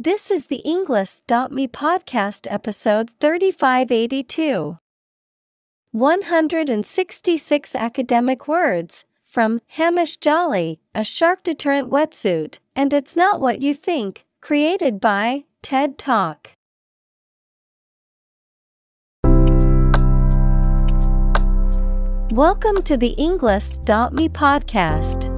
This is the Englist.me podcast episode 3582. 166 academic words from Hamish Jolly, a shark deterrent wetsuit, and it's not what you think, created by TED Talk. Welcome to the Englist.me podcast.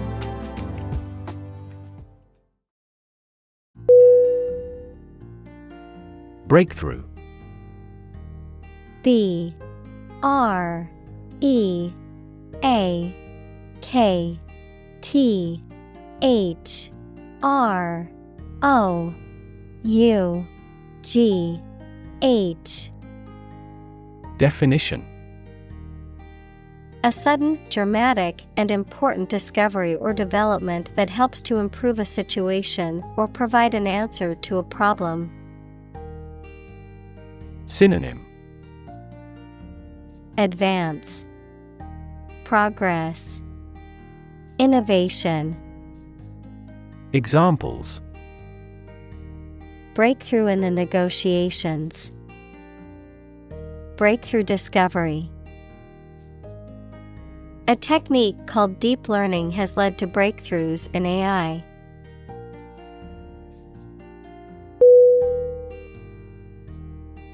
Breakthrough. B R E A K T H R O U G H. Definition. A sudden, dramatic, and important discovery or development that helps to improve a situation or provide an answer to a problem. Synonym Advance Progress Innovation Examples Breakthrough in the negotiations. Breakthrough discovery. A technique called deep learning has led to breakthroughs in AI.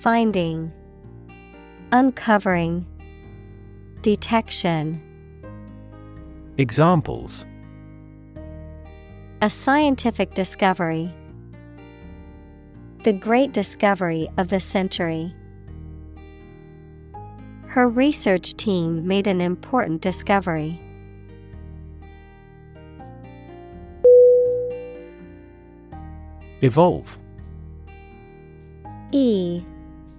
Finding, Uncovering, Detection. Examples A scientific discovery. The great discovery of the century. Her research team made an important discovery. Evolve E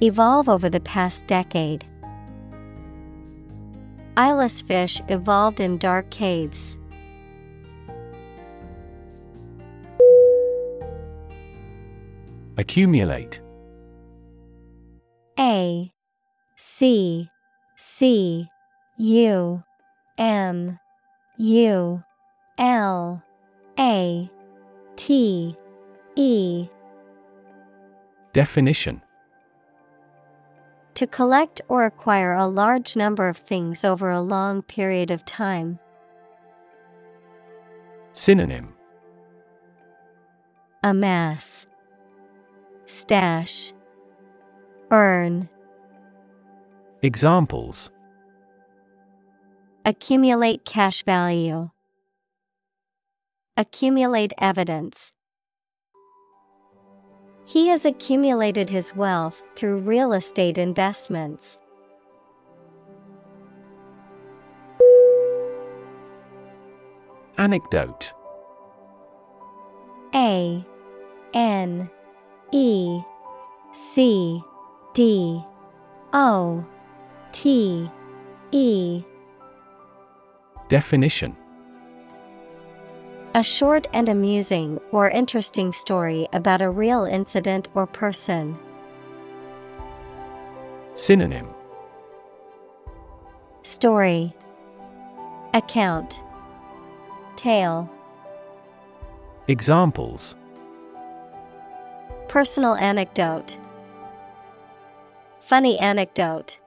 Evolve over the past decade. Eyeless fish evolved in dark caves. Accumulate A C C U M U L A T E Definition To collect or acquire a large number of things over a long period of time. Synonym Amass, Stash, Earn, Examples Accumulate cash value. Accumulate evidence. He has accumulated his wealth through real estate investments. Anecdote. A N E C D O T E. Definition A short and amusing or interesting story about a real incident or person. Synonym. Story. Account. Tale. Examples. Personal anecdote. Funny anecdote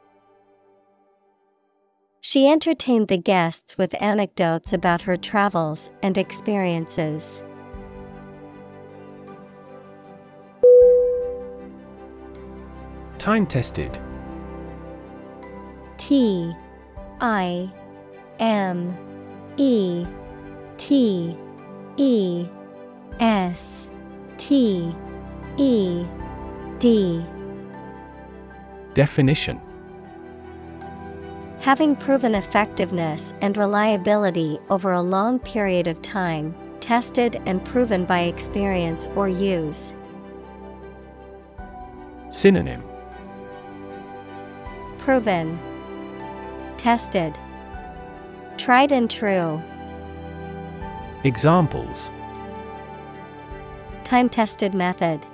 She entertained the guests with anecdotes about her travels and experiences. Time tested. T I M E T E S T E D. Definition Having proven effectiveness and reliability over a long period of time, tested and proven by experience or use. Synonym Proven, Tested, Tried and true. Examples Time tested method.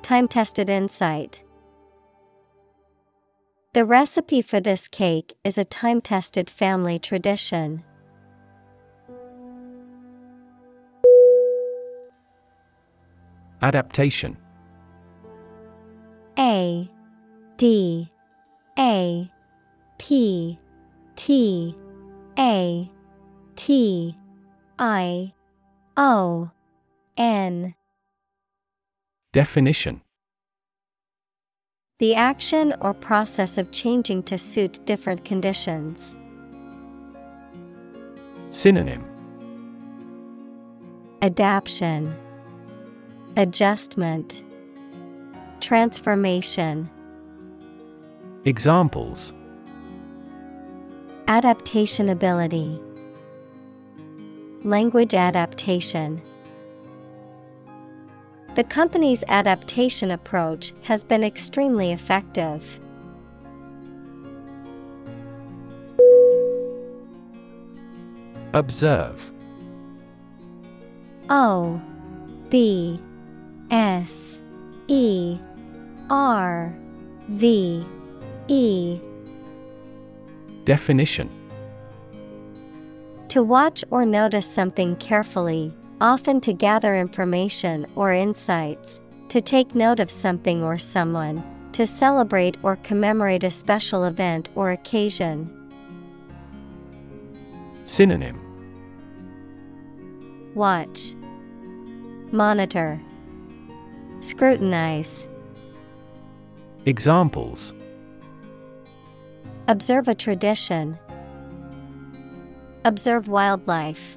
Time tested insight. The recipe for this cake is a time tested family tradition. Adaptation. A D A P T A T I O N. Definition The action or process of changing to suit different conditions. Synonym Adaption, Adjustment, Transformation. Examples Adaptation ability, Language adaptation. The company's adaptation approach has been extremely effective. Observe. O B S E R V E. Definition. To watch or notice something carefully, often to gather information or insights, to take note of something or someone, to celebrate or commemorate a special event or occasion. Synonym Watch, Monitor, Scrutinize. Examples Observe a tradition. Observe wildlife.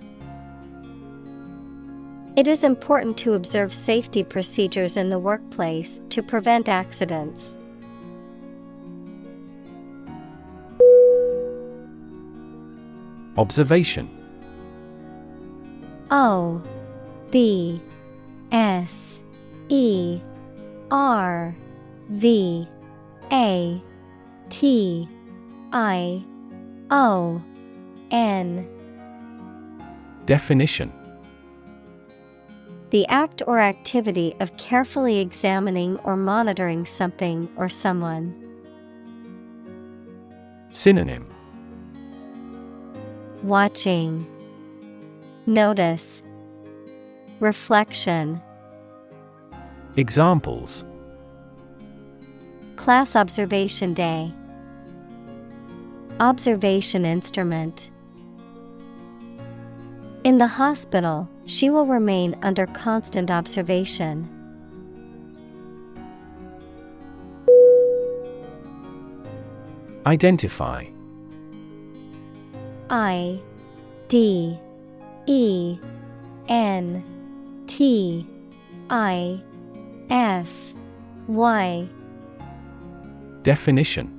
It is important to observe safety procedures in the workplace to prevent accidents. Observation. O B S E R V A T I O N. Definition The act or activity of carefully examining or monitoring something or someone. Synonym Watching, Notice, Reflection. Examples Class Observation Day. Observation Instrument. In the hospital, she will remain under constant observation. Identify I D E N T I F Y. Definition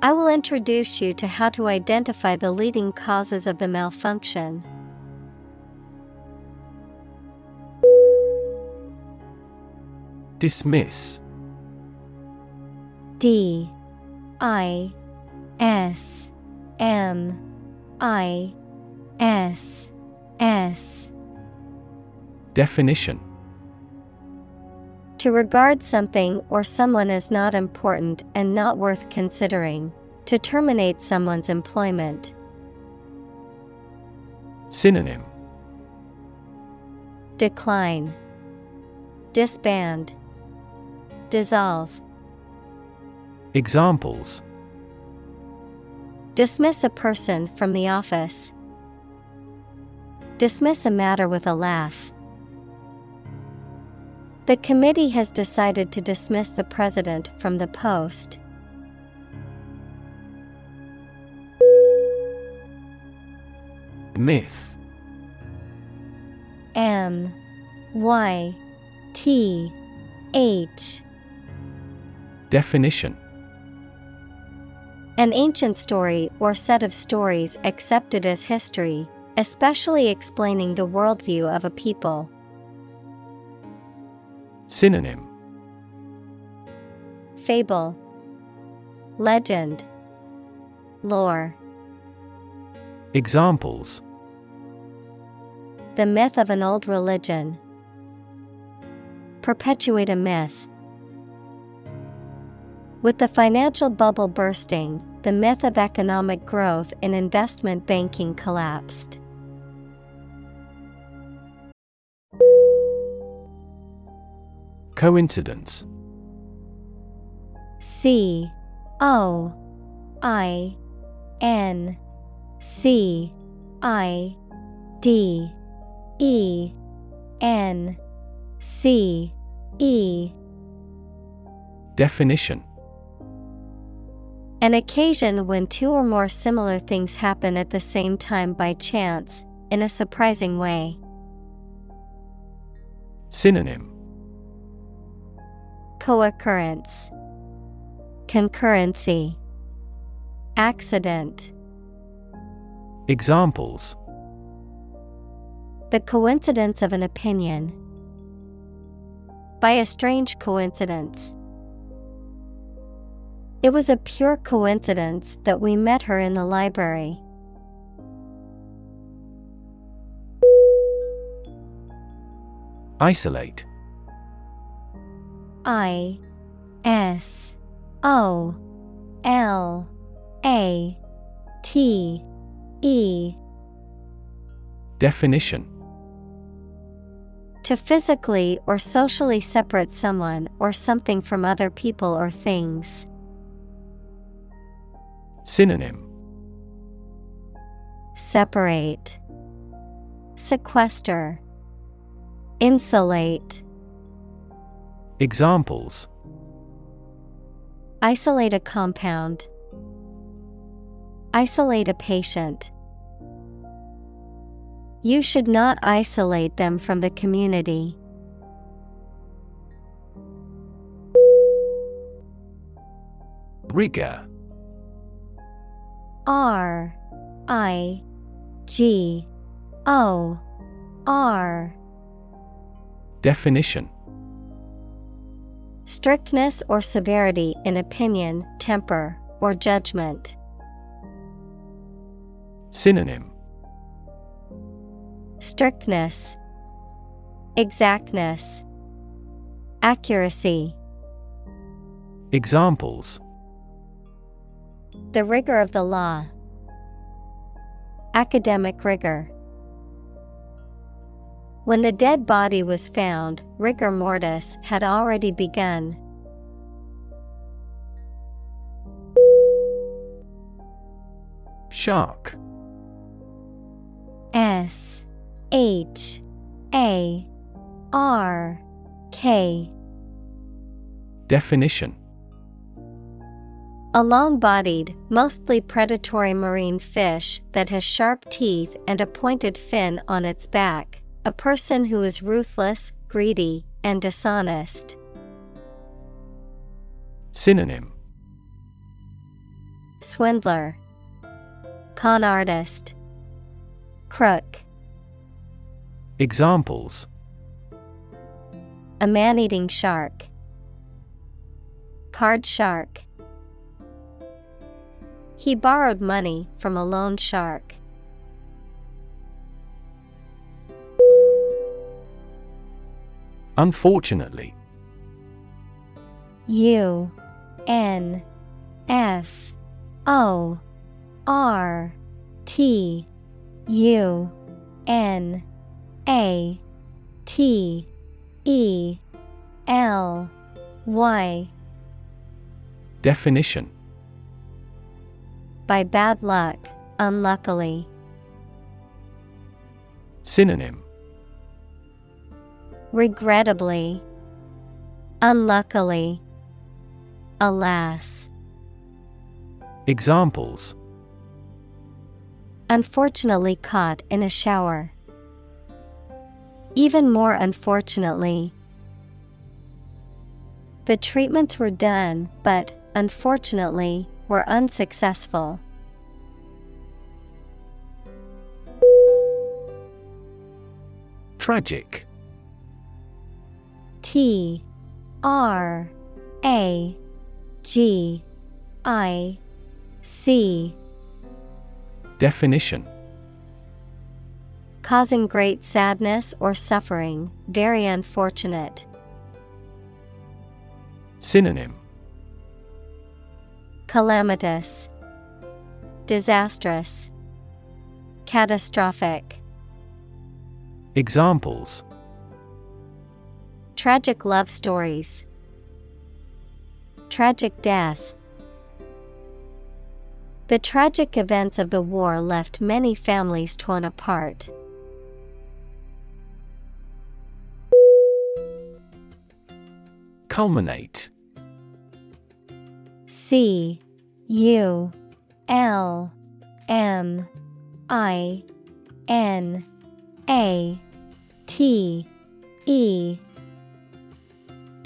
I will introduce you to how to identify the leading causes of the malfunction. Dismiss. D. I. S. M. I. S. S. Definition To regard something or someone as not important and not worth considering. To terminate someone's employment. Synonym Decline. Disband. Dissolve. Examples Dismiss a person from the office. Dismiss a matter with a laugh. The committee has decided to dismiss the president from the post. Myth. M. Y. T. H. Definition. An ancient story or set of stories accepted as history, especially explaining the worldview of a people. Synonym Fable, Legend, Lore. Examples The myth of an old religion. Perpetuate a myth. With the financial bubble bursting, the myth of economic growth in investment banking collapsed. Coincidence. C O I N C I D E N C E. Definition. An occasion when two or more similar things happen at the same time by chance, in a surprising way. Synonym Co-occurrence Concurrency Accident Examples The coincidence of an opinion. By a strange coincidence. It was a pure coincidence that we met her in the library. Isolate I S O L A T E. Definition. To physically or socially separate someone or something from other people or things. Synonym. Separate, Sequester, Insulate. Examples Isolate a compound. Isolate a patient. You should not isolate them from the community. Rigor R I G O R Definition Strictness or severity in opinion, temper, or judgment. Synonym Strictness, Exactness, Accuracy. Examples The rigor of the law. Academic rigor. When the dead body was found, rigor mortis had already begun. Shark. S H A R K. Definition A long bodied, mostly predatory marine fish that has sharp teeth and a pointed fin on its back. A person who is ruthless, greedy, and dishonest. Synonym Swindler, Con artist, Crook. Examples A man eating shark. Card shark. He borrowed money from a loan shark. Unfortunately. U N F O R T U N A T E L Y. Definition By bad luck, unluckily. Synonym Regrettably. Unluckily. Alas. Examples Unfortunately caught in a shower. Even more unfortunately. The treatments were done, but, unfortunately, were unsuccessful. Tragic T R A G I C. Definition. Causing great sadness or suffering, very unfortunate. Synonym. Calamitous, Disastrous, Catastrophic. Examples Tragic love stories, Tragic death. The tragic events of the war left many families torn apart. Culminate C U L M I N A T E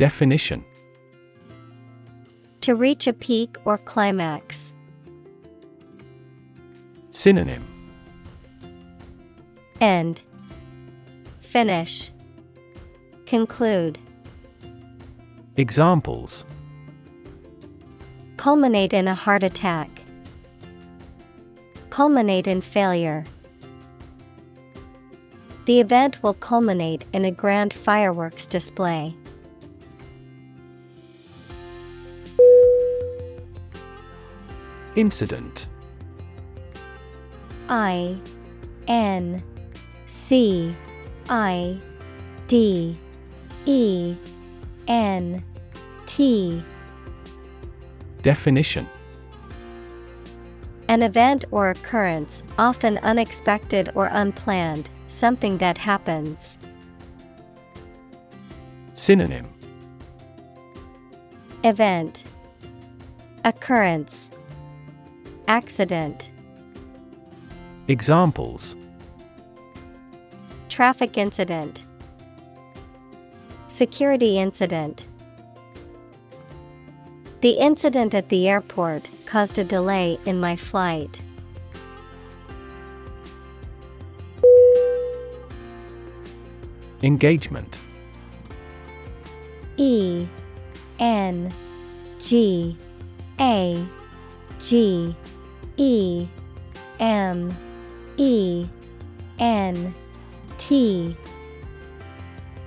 Definition To reach a peak or climax. Synonym End. Finish. Conclude. Examples Culminate in a heart attack. Culminate in failure. The event will culminate in a grand fireworks display. Incident. I N C I D E N T. Definition. An event or occurrence, often unexpected or unplanned, something that happens. Synonym. Event. Occurrence Accident. Examples. Traffic incident. Security incident. The incident at the airport caused a delay in my flight. Engagement. E N G A G E M E N T.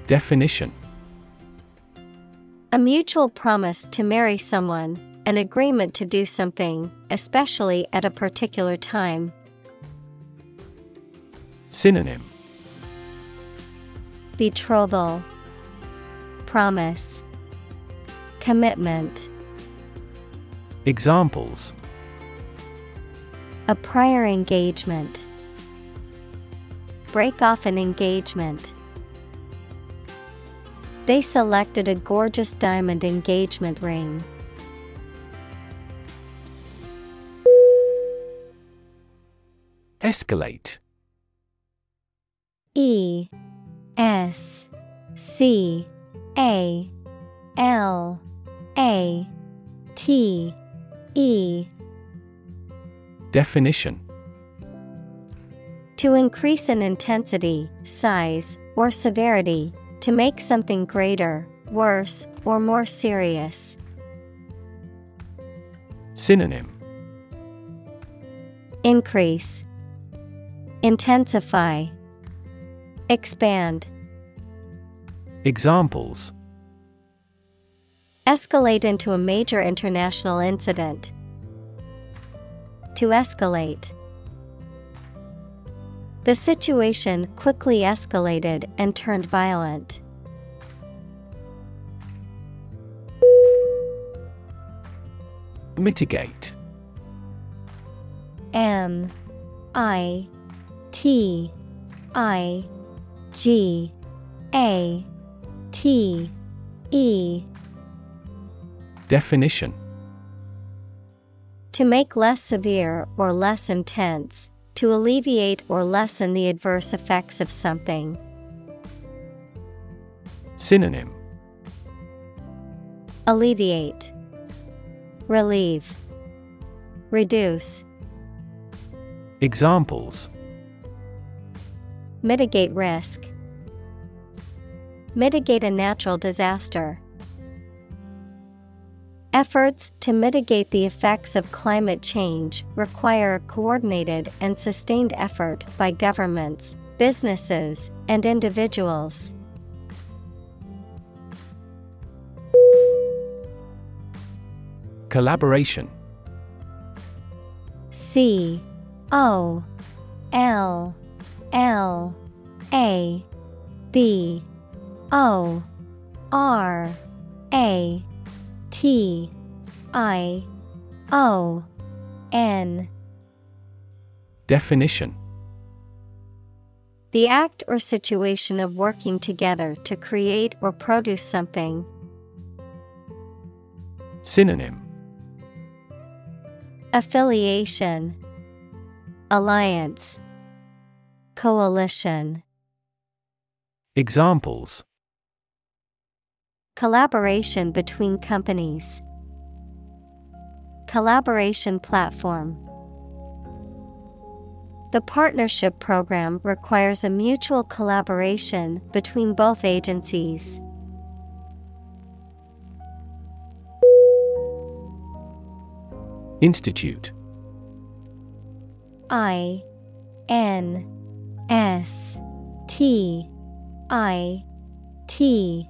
Definition. A mutual promise to marry someone, an agreement to do something, especially at a particular time. Synonym. Betrothal, Promise, Commitment. Examples A prior engagement. Break off an engagement. They selected a gorgeous diamond engagement ring. Escalate E S C A L A T E Definition To increase in intensity, size, or severity, to make something greater, worse, or more serious. Synonym Increase, Intensify, Expand. Examples Escalate into a major international incident. To escalate. The situation quickly escalated and turned violent. Mitigate M I T I G A T E Definition To make less severe or less intense, to alleviate or lessen the adverse effects of something. Synonym Alleviate, Relieve, Reduce. Examples Mitigate risk. Mitigate a natural disaster. Efforts to mitigate the effects of climate change require a coordinated and sustained effort by governments, businesses, and individuals. Collaboration C O L L A B O R A T I O N. Definition. The act or situation of working together to create or produce something. Synonym. Affiliation, Alliance, Coalition. Examples Collaboration between companies. Collaboration platform. The partnership program requires a mutual collaboration between both agencies. Institute I N S T I T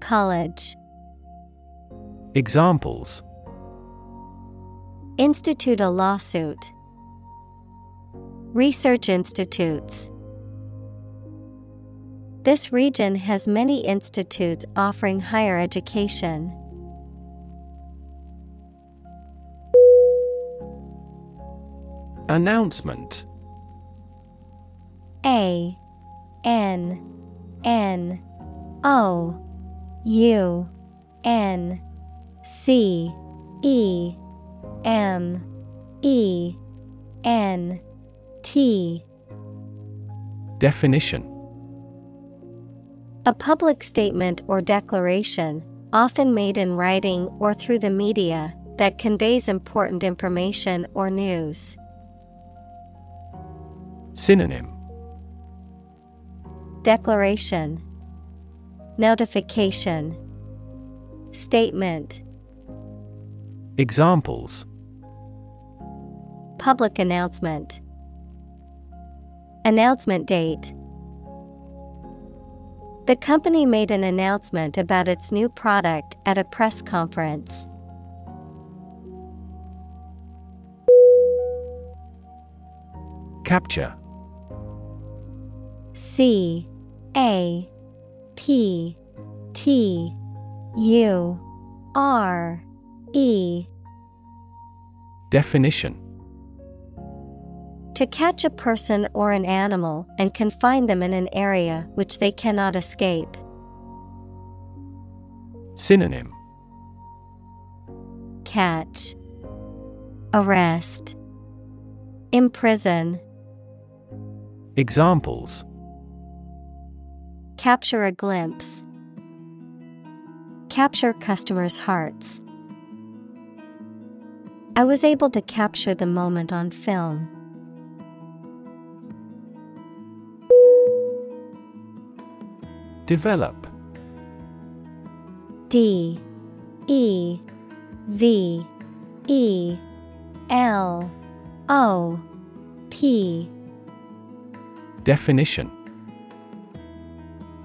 College. Examples Institute a lawsuit. Research institutes. This region has many institutes offering higher education. Announcement A N N O U N C E M E N T. Definition. A public statement or declaration, often made in writing or through the media, that conveys important information or news. Synonym. Declaration Notification. Statement. Examples. Public announcement. Announcement date. The company made an announcement about its new product at a press conference. Capture. C A P T U R E Definition. To catch a person or an animal and confine them in an area which they cannot escape. Synonym. Catch. Arrest. Imprison. Examples Capture a glimpse. Capture customers' hearts. I was able to capture the moment on film. Develop D E V E L O P Definition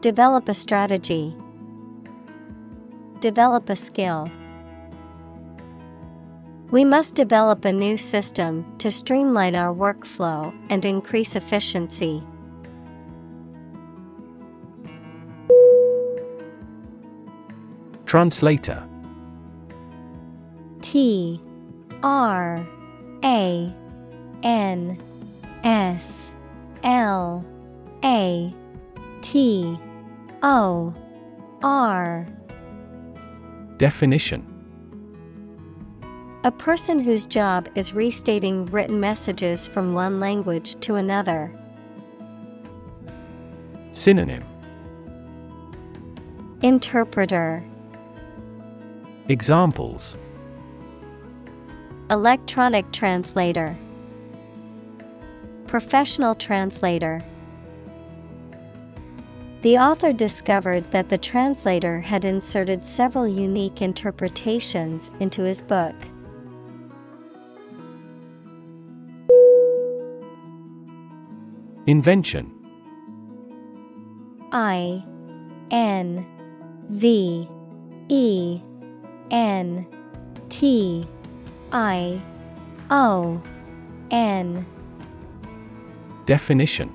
Develop a strategy. Develop a skill. We must develop a new system to streamline our workflow and increase efficiency. Translator T R A N S L A T O R Definition. A person whose job is restating written messages from one language to another. Synonym. Interpreter. Examples. Electronic translator. Professional translator The author discovered that the translator had inserted several unique interpretations into his book. Invention. I N V E N T I O N. Definition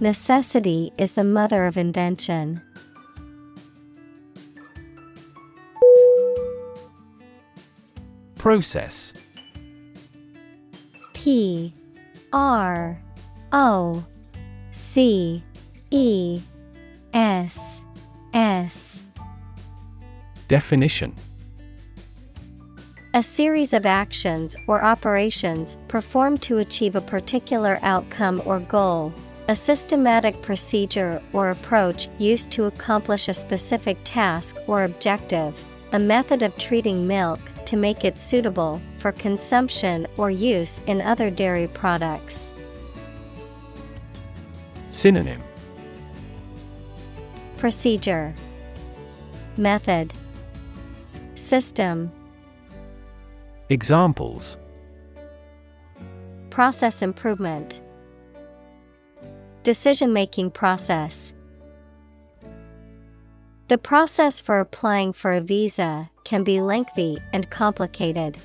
Necessity is the mother of invention. Process P R O C E S S Definition A series of actions or operations performed to achieve a particular outcome or goal. A systematic procedure or approach used to accomplish a specific task or objective. A method of treating milk to make it suitable for consumption or use in other dairy products. Synonym. Procedure. Method. System. Examples. Process improvement Decision making process The process for applying for a visa can be lengthy and complicated.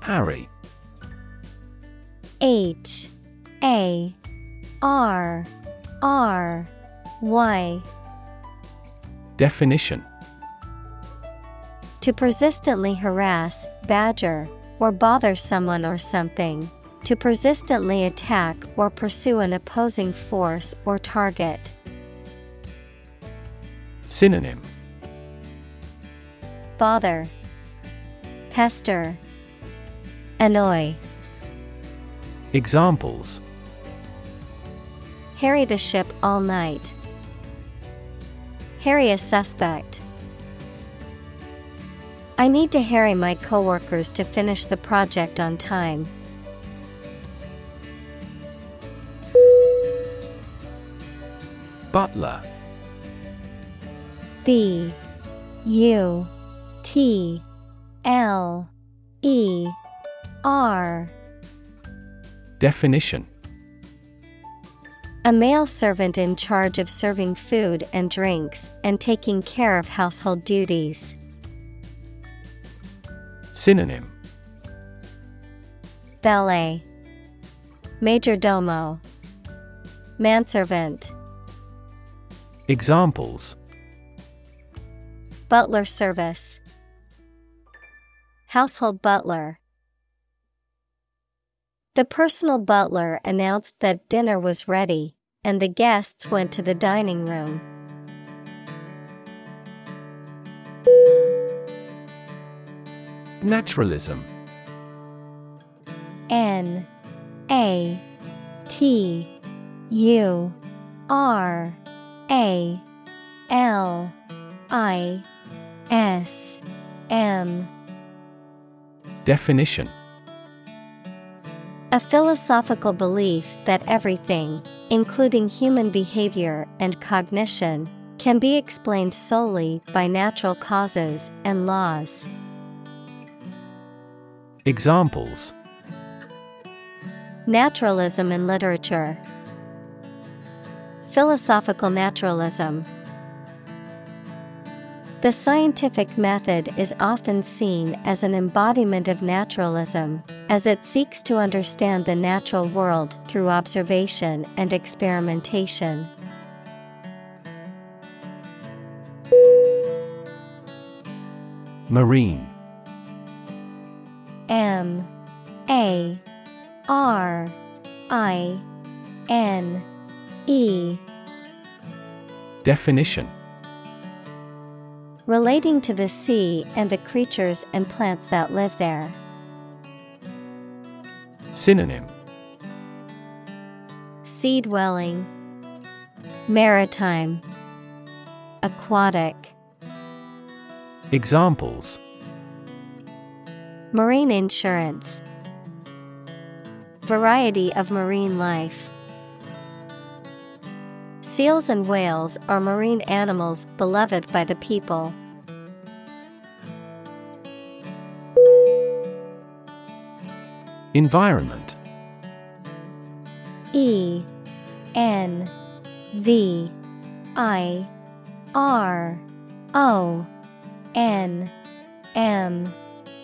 Harry. H A R R Y. Definition To persistently harass, badger, or bother someone or something. To persistently attack or pursue an opposing force or target. Synonym Bother, Pester, Annoy. Examples Harry the ship all night. Harry a suspect. I need to harry my coworkers to finish the project on time. Butler B U T L E R Definition A male servant in charge of serving food and drinks and taking care of household duties. Synonym. Valet Major domo. Manservant. Examples. Butler service. Household butler. The personal butler announced that dinner was ready, and the guests went to the dining room. Naturalism. N A T U R A L I S M. Definition. A philosophical belief that everything, including human behavior and cognition, can be explained solely by natural causes and laws. Examples Naturalism in literature, Philosophical naturalism. The scientific method is often seen as an embodiment of naturalism, as it seeks to understand the natural world through observation and experimentation. Marine M A. R. I. N. E. Definition. Relating to the sea and the creatures and plants that live there. Synonym. Sea dwelling, Maritime, Aquatic. Examples Marine insurance. Variety of marine life. Seals and whales are marine animals beloved by the people. Environment E N V I R O N M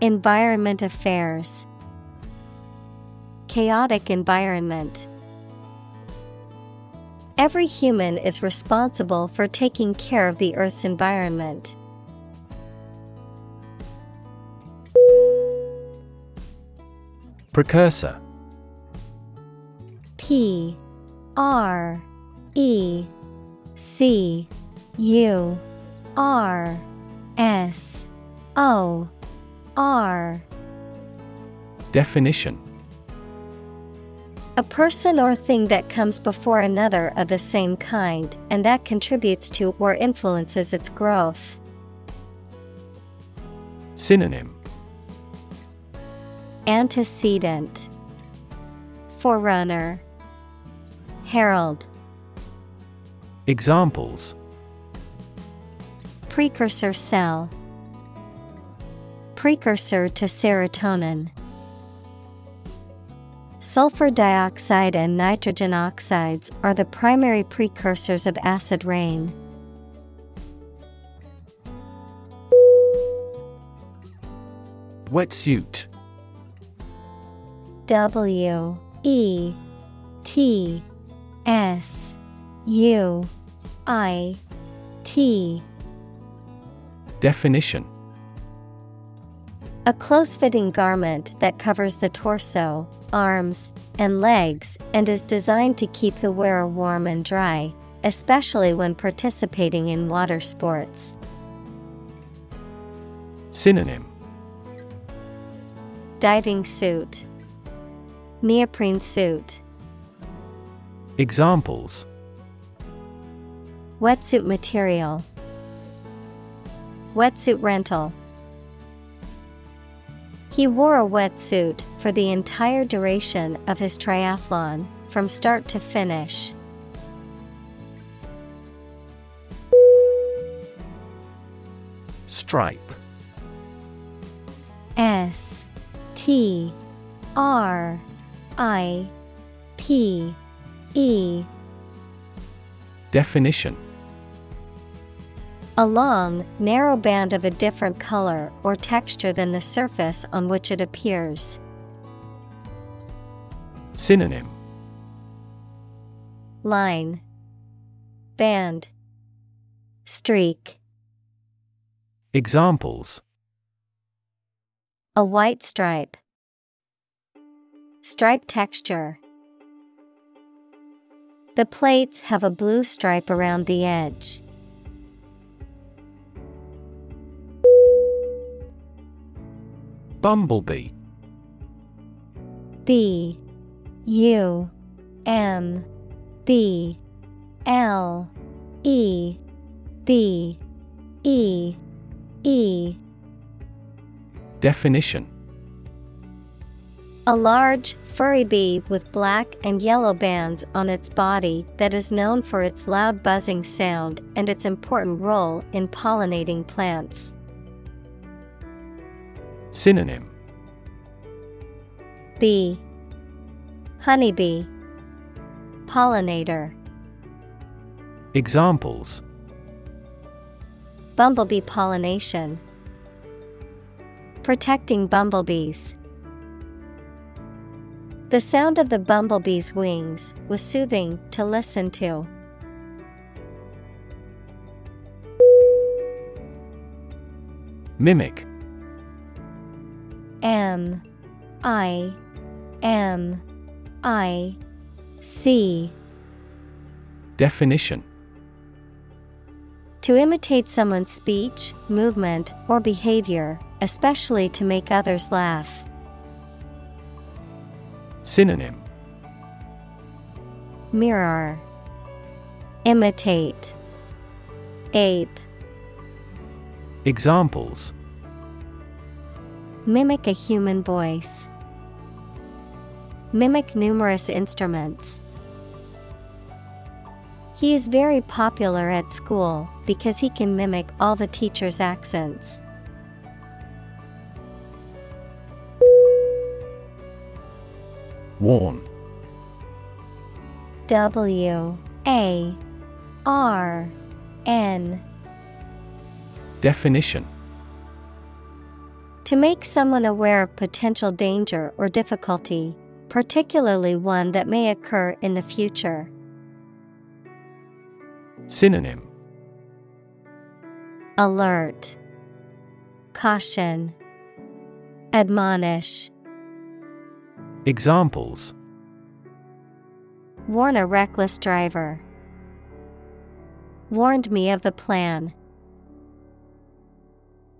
Environment Affairs, Chaotic environment. Every human is responsible for taking care of the Earth's environment. Precursor P R E C U R S O R Definition. A person or thing that comes before another of the same kind and that contributes to or influences its growth. Synonym. Antecedent. Forerunner. Herald. Examples. Precursor cell Precursor to serotonin. Sulfur dioxide and nitrogen oxides are the primary precursors of acid rain. Wetsuit W E T S U I T. Definition A close fitting garment that covers the torso, arms, and legs and is designed to keep the wearer warm and dry, especially when participating in water sports. Synonym. Diving suit, Neoprene suit, Examples. Wetsuit material, Wetsuit rental. He wore a wetsuit for the entire duration of his triathlon, from start to finish. Stripe. S T R I P E. Definition A long, narrow band of a different color or texture than the surface on which it appears. Synonym Line Band Streak Examples A white stripe. Stripe texture. The plates have a blue stripe around the edge. Bumblebee. B U M B L E B E E. Definition. A large, furry bee with black and yellow bands on its body that is known for its loud buzzing sound and its important role in pollinating plants. Synonym. Bee Honeybee. Pollinator. Examples. Bumblebee pollination. Protecting bumblebees. The sound of the bumblebee's wings was soothing to listen to. Mimic M I M I C. Definition. To imitate someone's speech, movement, or behavior, especially to make others laugh. Synonym. Mirror. Imitate. Ape. Examples Mimic a human voice. Mimic numerous instruments. He is very popular at school because he can mimic all the teachers' accents. Warn W A R N Definition To make someone aware of potential danger or difficulty, particularly one that may occur in the future. Synonym Alert, Caution, Admonish. Examples Warn a reckless driver. Warned me of the plan.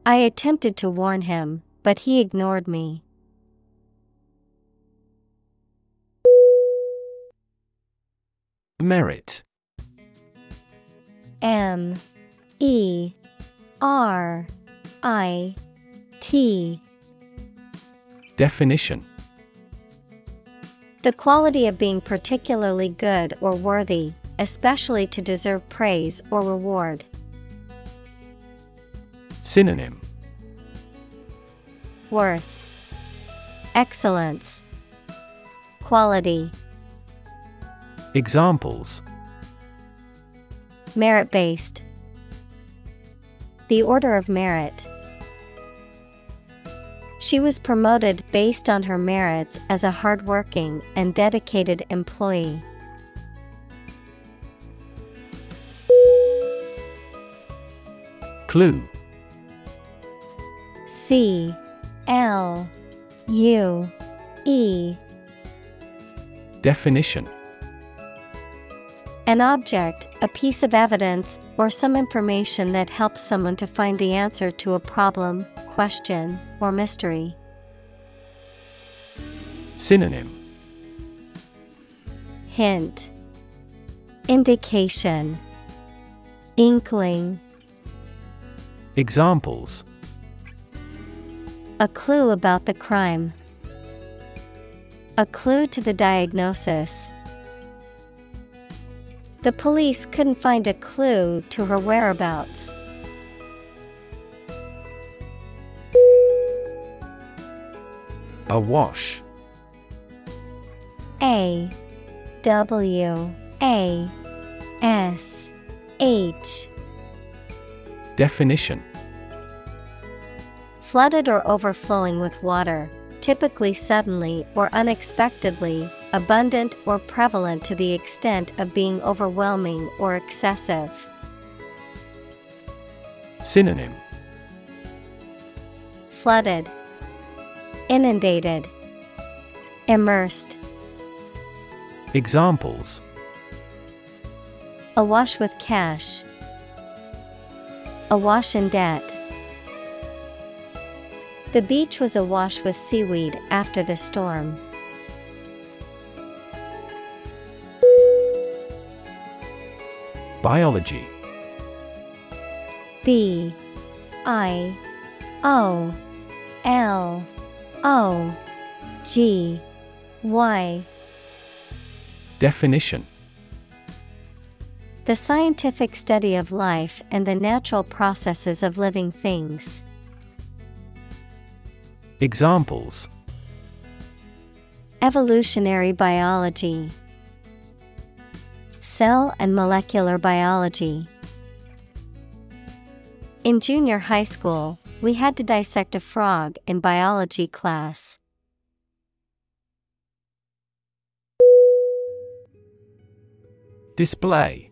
I attempted to warn him, but he ignored me. Merit. M. E. R. I. T. Definition. The quality of being particularly good or worthy, especially to deserve praise or reward. Synonym. Worth. Excellence. Quality. Examples. Merit based The Order of Merit. She was promoted based on her merits as a hardworking and dedicated employee. Clue C L U E. Definition. An object, a piece of evidence, or some information that helps someone to find the answer to a problem, question, or mystery. Synonym. Hint. Indication. Inkling. Examples A clue about the crime. A clue to the diagnosis. The police couldn't find a clue to her whereabouts. Awash A W A S H Definition Flooded or overflowing with water, typically suddenly or unexpectedly, abundant or prevalent to the extent of being overwhelming or excessive. Synonym. Flooded, Inundated, Immersed, Examples. Awash with cash, awash in debt. The beach was awash with seaweed after the storm. Biology B I O L O G Y Definition The scientific study of life and the natural processes of living things. Examples Evolutionary biology, Cell and molecular biology. In junior high school, we had to dissect a frog in biology class. Display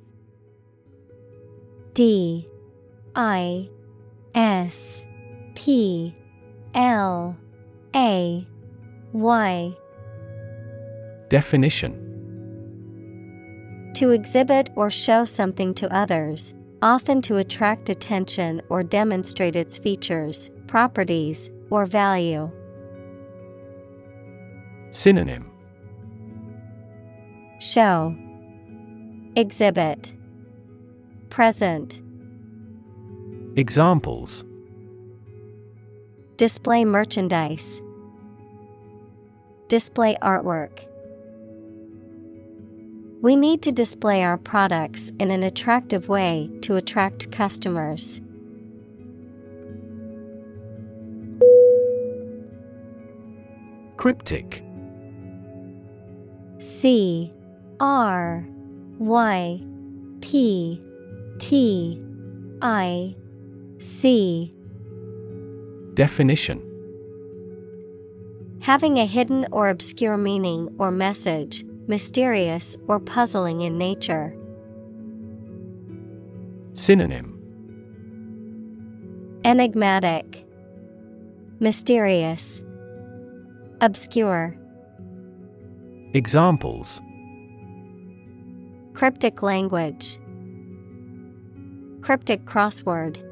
D I S P L A Y. Definition. To exhibit or show something to others, often to attract attention or demonstrate its features, properties, or value. Synonym. Show. Exhibit. Present. Examples Display merchandise. Display artwork. We need to display our products in an attractive way to attract customers. Cryptic. C R Y P T I C Definition. Having a hidden or obscure meaning or message, mysterious or puzzling in nature. Synonym. Enigmatic, Mysterious, Obscure, Examples. Cryptic language, Cryptic crossword.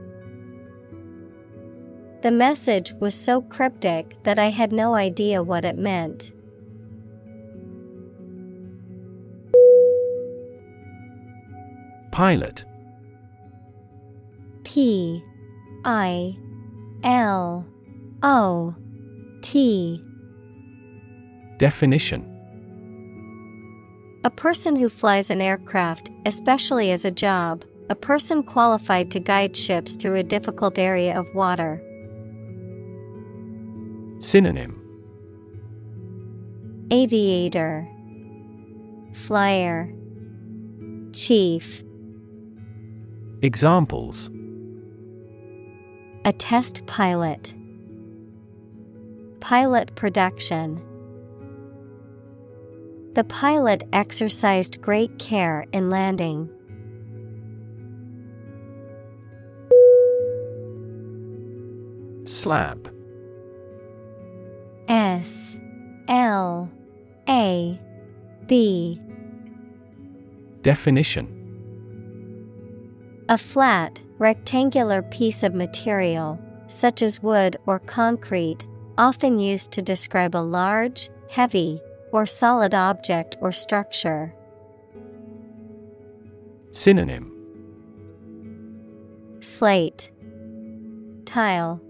The message was so cryptic that I had no idea what it meant. Pilot. P I L O T Definition A person who flies an aircraft, especially as a job, a person qualified to guide ships through a difficult area of water. Synonym. Aviator. Flyer. Chief. Examples. A test pilot. Pilot production. The pilot exercised great care in landing. Slab S L A B Definition. A flat, rectangular piece of material, such as wood or concrete, often used to describe a large, heavy, or solid object or structure. Synonym. Slate. Tile.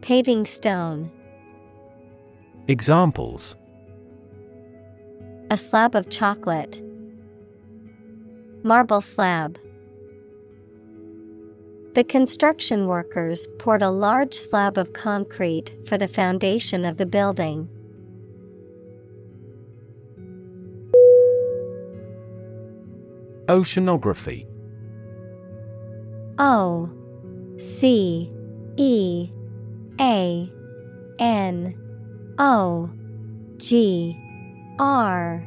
Paving stone Examples. A slab of chocolate. Marble slab. The construction workers poured a large slab of concrete for the foundation of the building. Oceanography. O C E A N O G R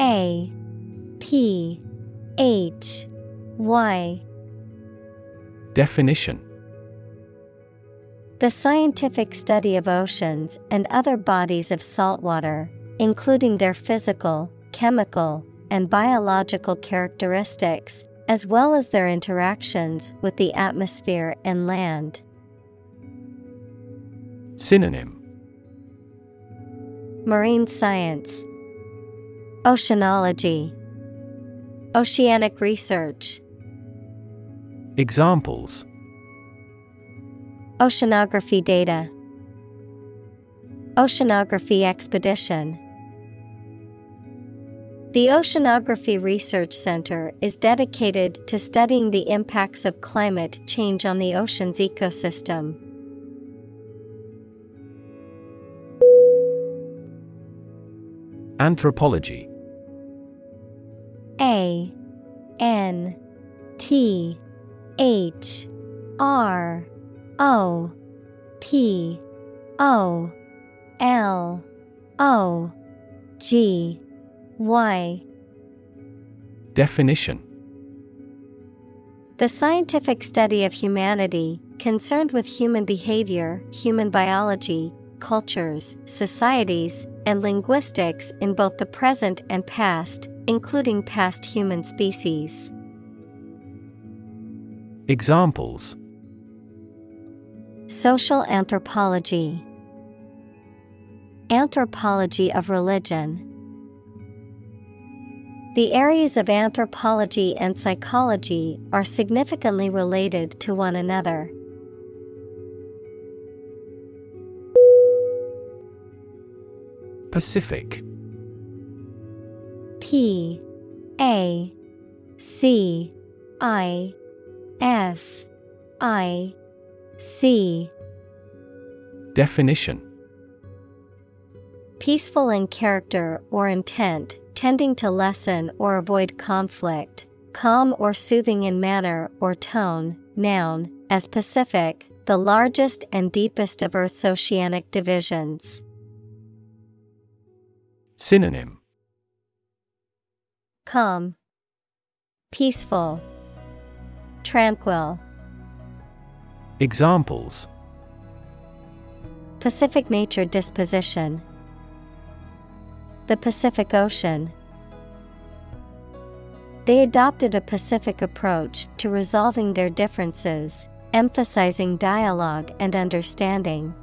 A P H Y. Definition. The scientific study of oceans and other bodies of saltwater, including their physical, chemical, and biological characteristics, as well as their interactions with the atmosphere and land. Synonym Marine science, Oceanology, Oceanic research, Examples Oceanography data, Oceanography expedition. The Oceanography Research Center is dedicated to studying the impacts of climate change on the ocean's ecosystem. Anthropology. A N T H R O P O L O G Y. Definition. The scientific study of humanity, concerned with human behavior, human biology, cultures, societies, and linguistics in both the present and past, including past human species. Examples Social anthropology, Anthropology of religion. The areas of anthropology and psychology are significantly related to one another. Pacific. P A C I F I C. Definition. Peaceful in character or intent, tending to lessen or avoid conflict, calm or soothing in manner or tone, noun, as Pacific, the largest and deepest of Earth's oceanic divisions. Synonym Calm, Peaceful, Tranquil. Examples Pacific nature disposition. The Pacific Ocean. They adopted a pacific approach to resolving their differences, emphasizing dialogue and understanding.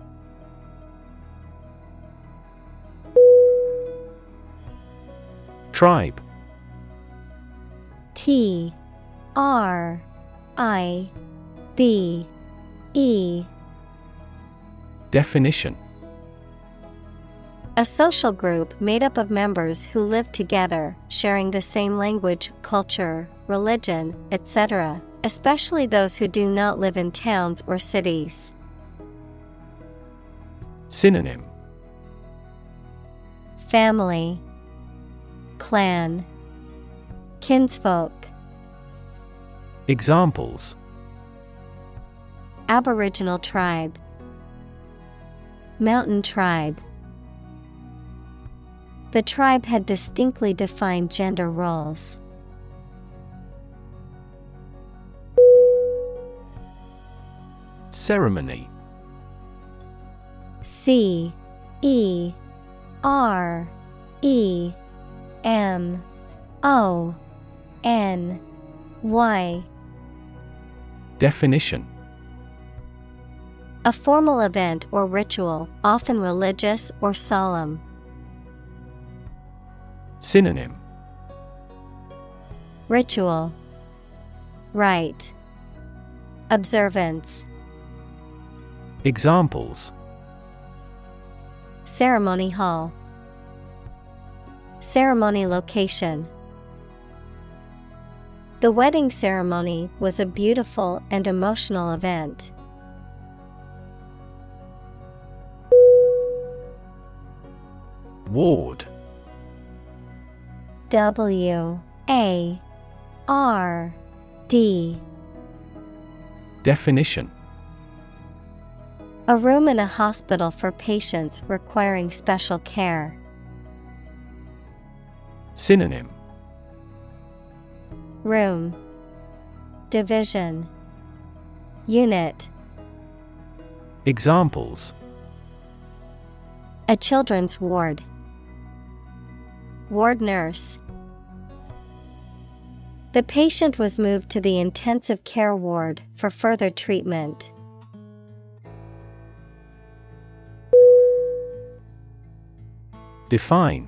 Tribe T R I B E Definition A social group made up of members who live together, sharing the same language, culture, religion, etc., especially those who do not live in towns or cities. Synonym Family Clan Kinsfolk. Examples. Aboriginal tribe. Mountain tribe. The tribe had distinctly defined gender roles. Ceremony. C E R E M O N Y. Definition. A formal event or ritual, often religious or solemn. Synonym. Ritual. Rite. Observance. Examples. Ceremony Hall Ceremony Location The wedding ceremony was a beautiful and emotional event. Ward W A R D Definition A room in a hospital for patients requiring special care. Synonym. Room. Division. Unit. Examples. A children's ward. Ward nurse. The patient was moved to the intensive care ward for further treatment. Define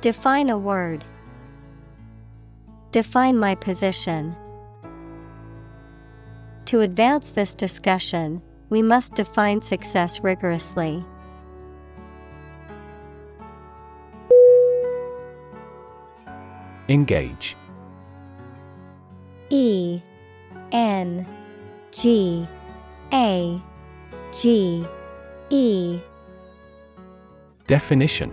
Define a word. Define my position. To advance this discussion, we must define success rigorously. Engage E N G A G E Definition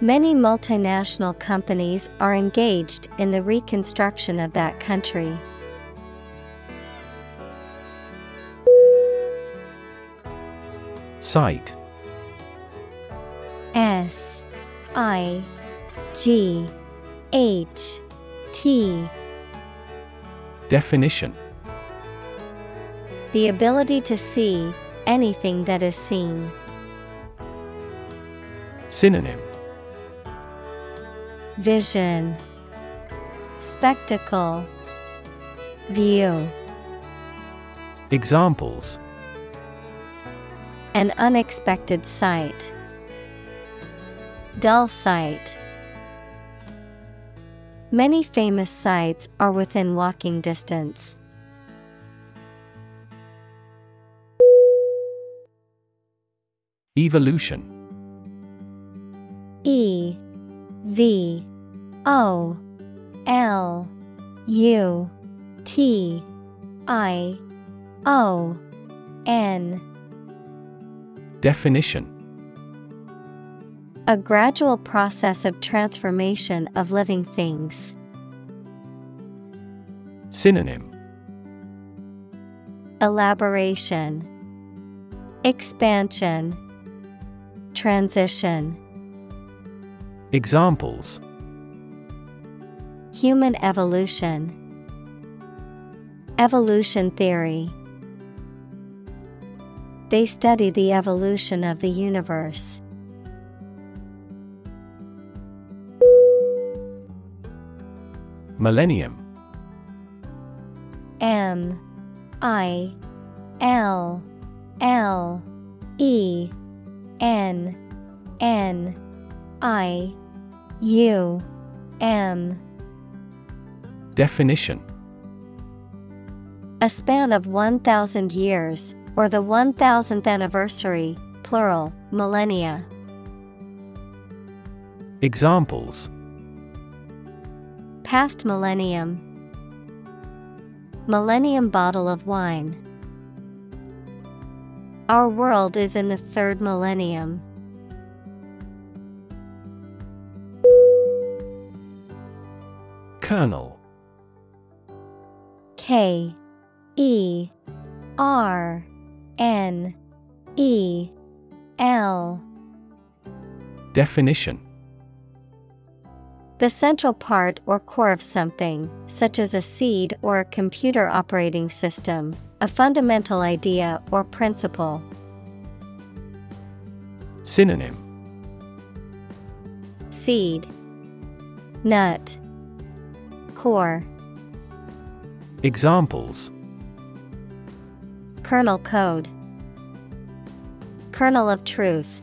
Many multinational companies are engaged in the reconstruction of that country. Sight S I G H T Definition The ability to see anything that is seen. Synonym Vision Spectacle View Examples An unexpected sight. Dull sight. Many famous sites are within walking distance. Evolution E V O L U T I O N. Definition. A gradual process of transformation of living things. Synonym. Elaboration. Expansion. Transition. Examples Human evolution. Evolution theory. They study the evolution of the universe. Millennium. M. I. L. L. E. N. N. I. U. M Definition A span of 1,000 years, or the 1000th anniversary, plural, millennia. Examples Past millennium. Millennium bottle of wine. Our world is in the third millennium. Kernel K E R N E L. Definition. The central part or core of something, such as a seed or a computer operating system, a fundamental idea or principle. Synonym. Seed. Nut. Core Examples. Kernel code. Kernel of truth.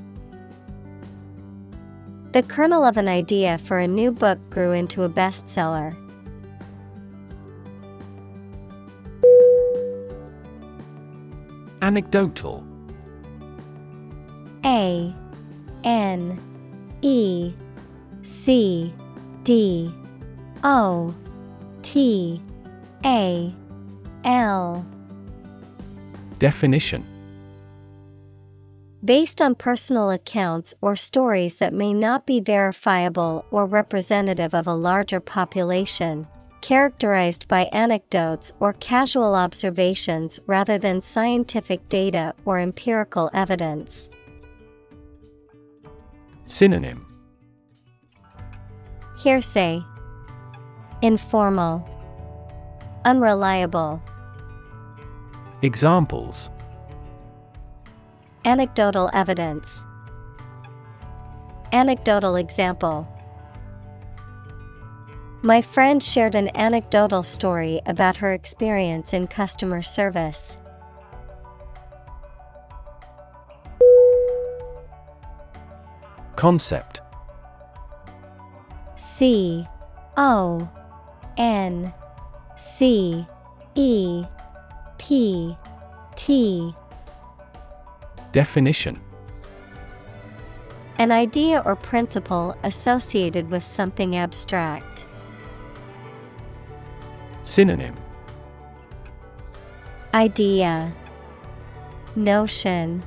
The kernel of an idea for a new book grew into a bestseller. Anecdotal. A N E C D O T A L. Definition. Based on personal accounts or stories that may not be verifiable or representative of a larger population, characterized by anecdotes or casual observations rather than scientific data or empirical evidence. Synonym. Hearsay, Informal, Unreliable. Examples Anecdotal evidence. Anecdotal example. My friend shared an anecdotal story about her experience in customer service. Concept C O N C E P T. Definition. An idea or principle associated with something abstract. Synonym. Idea. Notion.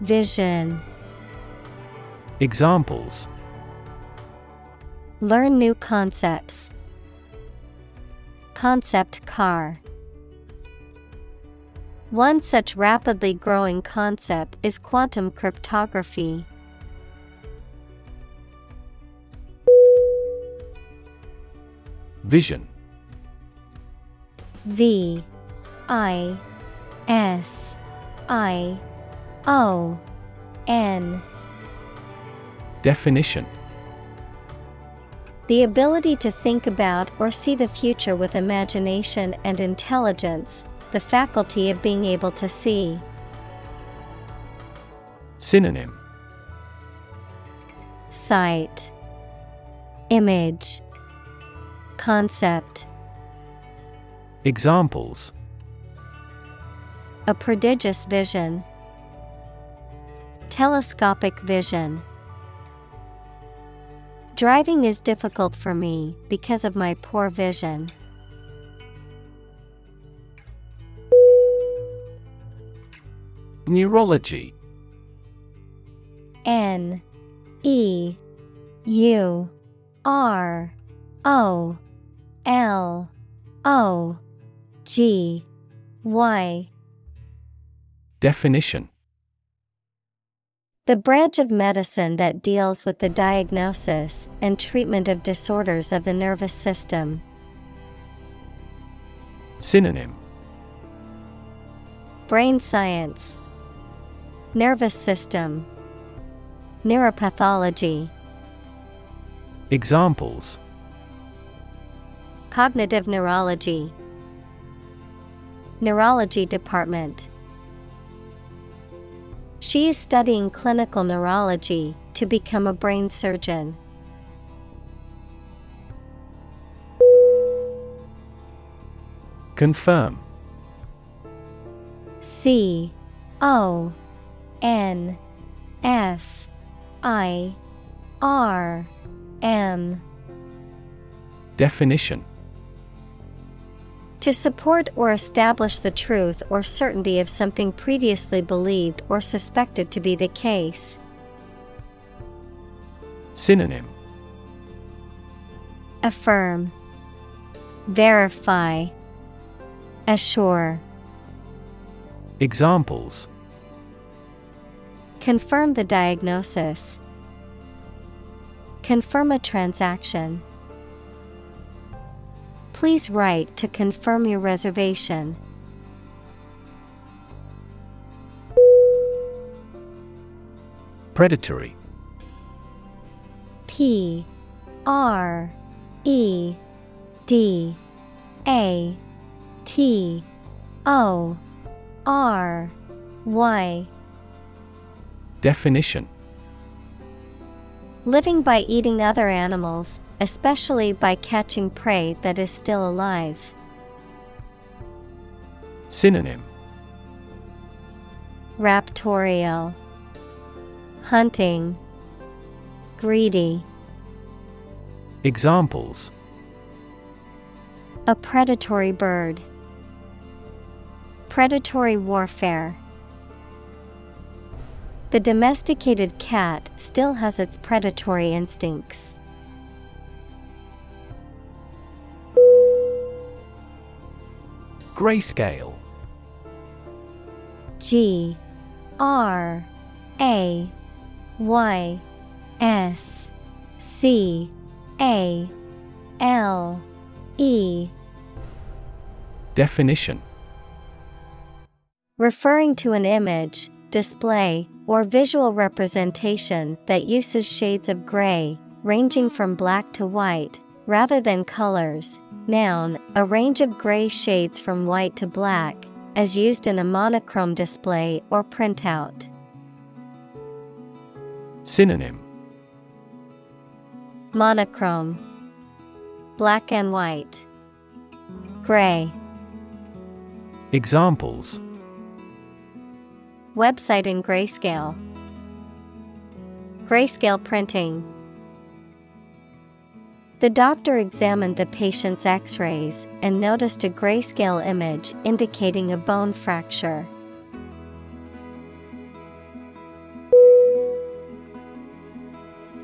Vision. Examples. Learn new concepts. Concept car. One such rapidly growing concept is quantum cryptography. Vision V I S I O N Definition The ability to think about or see the future with imagination and intelligence, the faculty of being able to see. Synonym Sight, Image, Concept. Examples A prodigious vision. Telescopic vision. Driving is difficult for me because of my poor vision. Neurology. N E U R O L O G Y. Definition The branch of medicine that deals with the diagnosis and treatment of disorders of the nervous system. Synonym Brain science, Nervous system, Neuropathology. Examples Cognitive neurology, Neurology department. She is studying clinical neurology to become a brain surgeon. Confirm. C O N F I R M. Definition To support or establish the truth or certainty of something previously believed or suspected to be the case. Synonym Affirm, Verify, Assure. Examples Confirm the diagnosis. Confirm a transaction. Please write to confirm your reservation. Predatory. P R E D A T O R Y. Definition. Living by eating other animals, especially by catching prey that is still alive. Synonym Raptorial Hunting Greedy Examples A predatory bird. Predatory warfare. The domesticated cat still has its predatory instincts. Grayscale. G R A Y S C A L E. Definition. Referring to an image, display, or visual representation that uses shades of gray, ranging from black to white, rather than colors. Noun, a range of gray shades from white to black, as used in a monochrome display or printout. Synonym Monochrome Black and white, gray. Examples Website in grayscale. Grayscale printing. The doctor examined the patient's x rays and noticed a grayscale image indicating a bone fracture.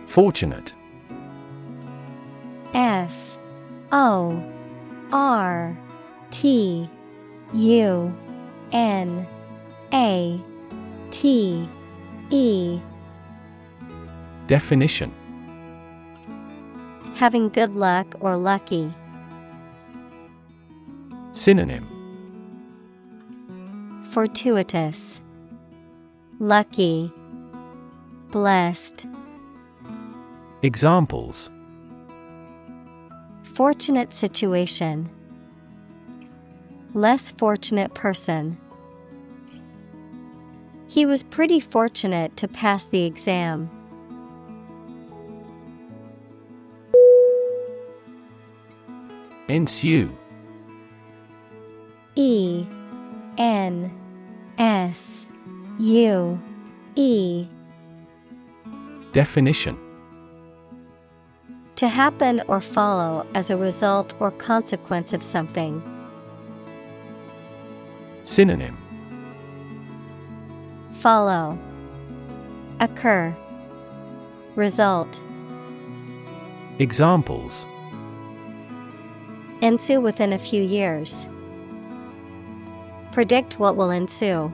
Fortunate. F. O. R. T. U. N. A. T. E. Definition Having good luck or lucky. Synonym Fortuitous, Lucky, Blessed. Examples Fortunate situation. Less fortunate person. He was pretty fortunate to pass the exam. Ensue. E N S U E. Definition. To happen or follow as a result or consequence of something. Synonym. Follow, Occur, Result. Examples Ensue within a few years. Predict what will ensue.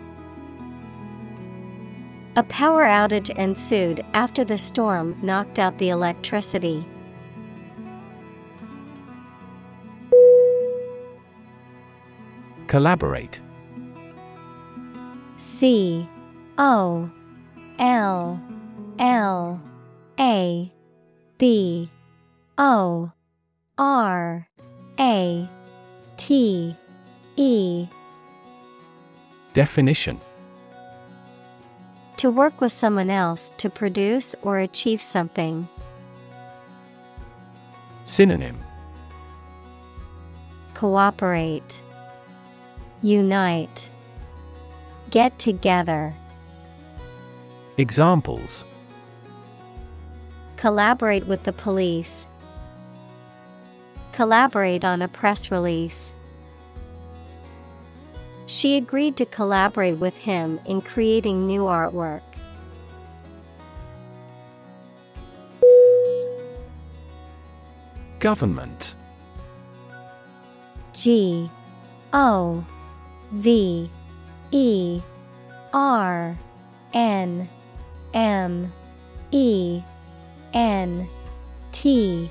A power outage ensued after the storm knocked out the electricity. Collaborate C O L L A B O R A T E Definition To work with someone else to produce or achieve something. Synonym Cooperate, Unite, Get together. Examples Collaborate with the police. Collaborate on a press release. She agreed to collaborate with him in creating new artwork. Government G O V E R N M E N T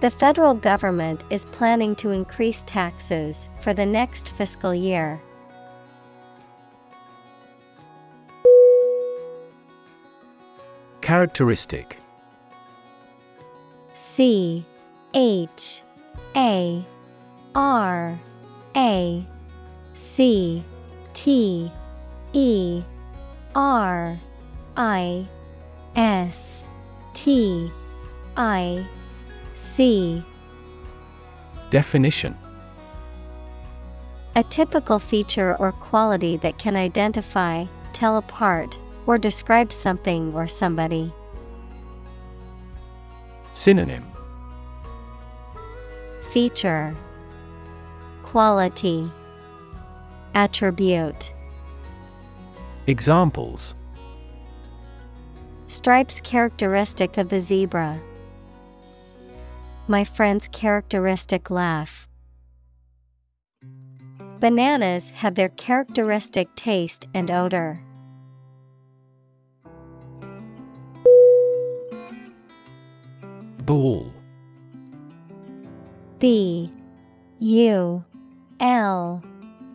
The federal government is planning to increase taxes for the next fiscal year. Characteristic C H A R A C T E R I S T I C. Definition. A typical feature or quality that can identify, tell apart, or describe something or somebody. Synonym. Feature. Quality. Attribute. Examples. Stripes characteristic of the zebra. My friend's characteristic laugh. Bananas have their characteristic taste and odor. Ball B. U. L.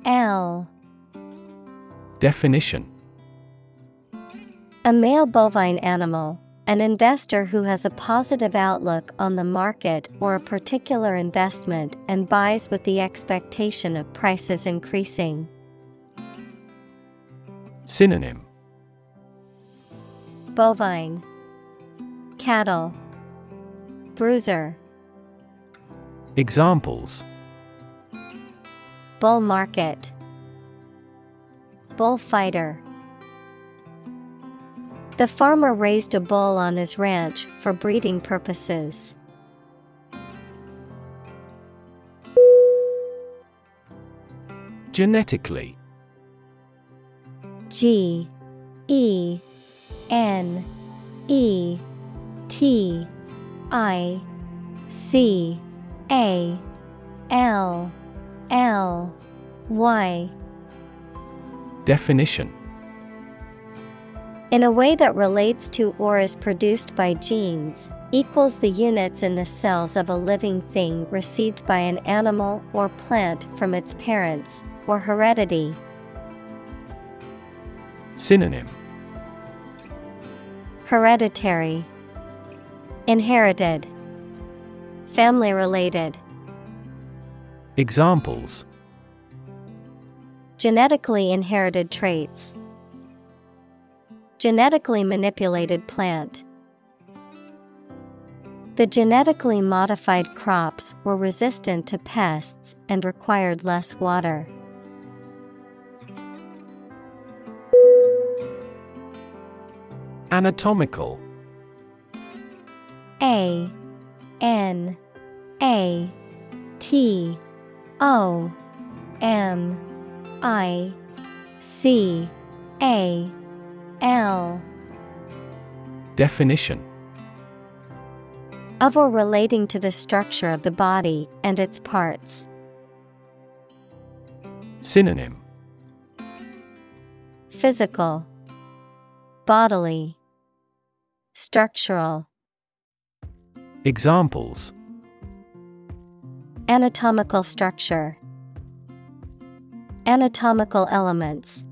L. Definition. A male bovine animal, an investor who has a positive outlook on the market or a particular investment and buys with the expectation of prices increasing. Synonym. Bovine. Cattle. Bruiser. Examples. Bull market. Bullfighter The farmer raised a bull on his ranch for breeding purposes. Genetically. G E N E T I C A L L Y. Definition In a way that relates to or is produced by genes, equals the units in the cells of a living thing received by an animal or plant from its parents, or heredity. Synonym. Hereditary, Inherited, family related, Examples. Genetically inherited traits, genetically manipulated plant. The genetically modified crops were resistant to pests and required less water. Anatomical A N A T O M I C A L. Definition. Of or relating to the structure of the body and its parts. Synonym. Physical, bodily, structural. Examples. Anatomical structure, Anatomical elements.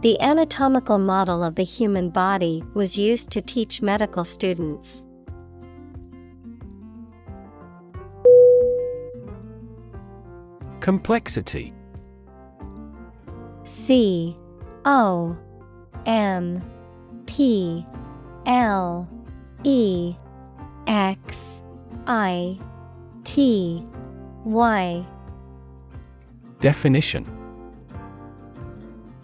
The anatomical model of the human body was used to teach medical students. Complexity. C O M P L E X I T Y. Definition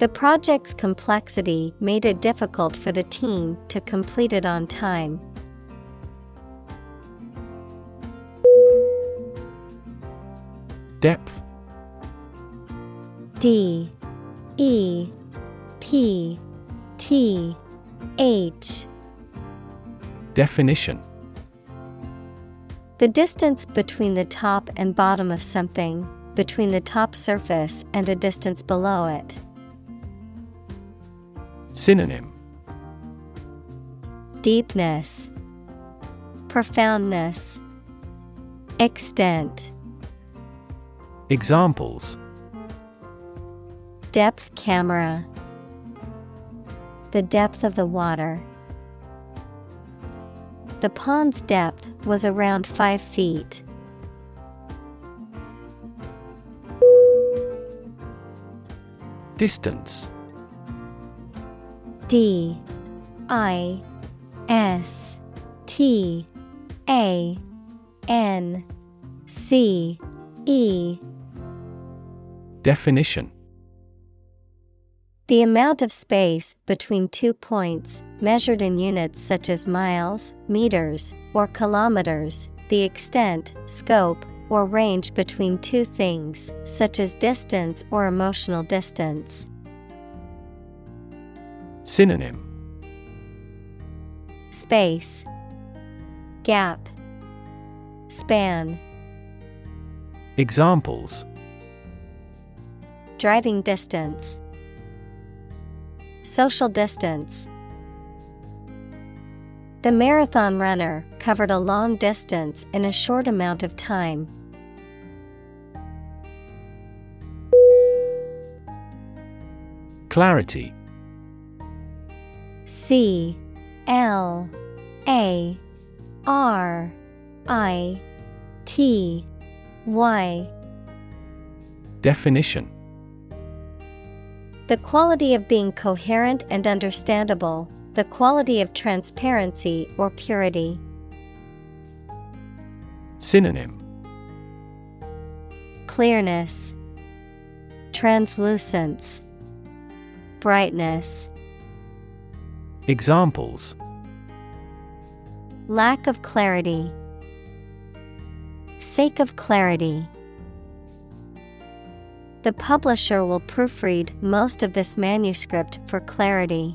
The project's complexity made it difficult for the team to complete it on time. Depth. D. E. P. T. H. Definition. The distance between the top and bottom of something, between the top surface and a distance below it. Synonym Deepness, Profoundness, Extent. Examples Depth camera. The depth of the water. The pond's depth was around 5 feet. Distance D I S T A N C E Definition The amount of space between two points, measured in units such as miles, meters, or kilometers, the extent, scope, or range between two things, such as distance or emotional distance. Synonym Space, Gap, Span. Examples Driving distance, Social distance. The marathon runner covered a long distance in a short amount of time. Clarity C L A R I T Y. Definition. The quality of being coherent and understandable, the quality of transparency or purity. Synonym. Clearness, Translucence, Brightness. Examples. Lack of clarity. Sake of clarity. The publisher will proofread most of this manuscript for clarity.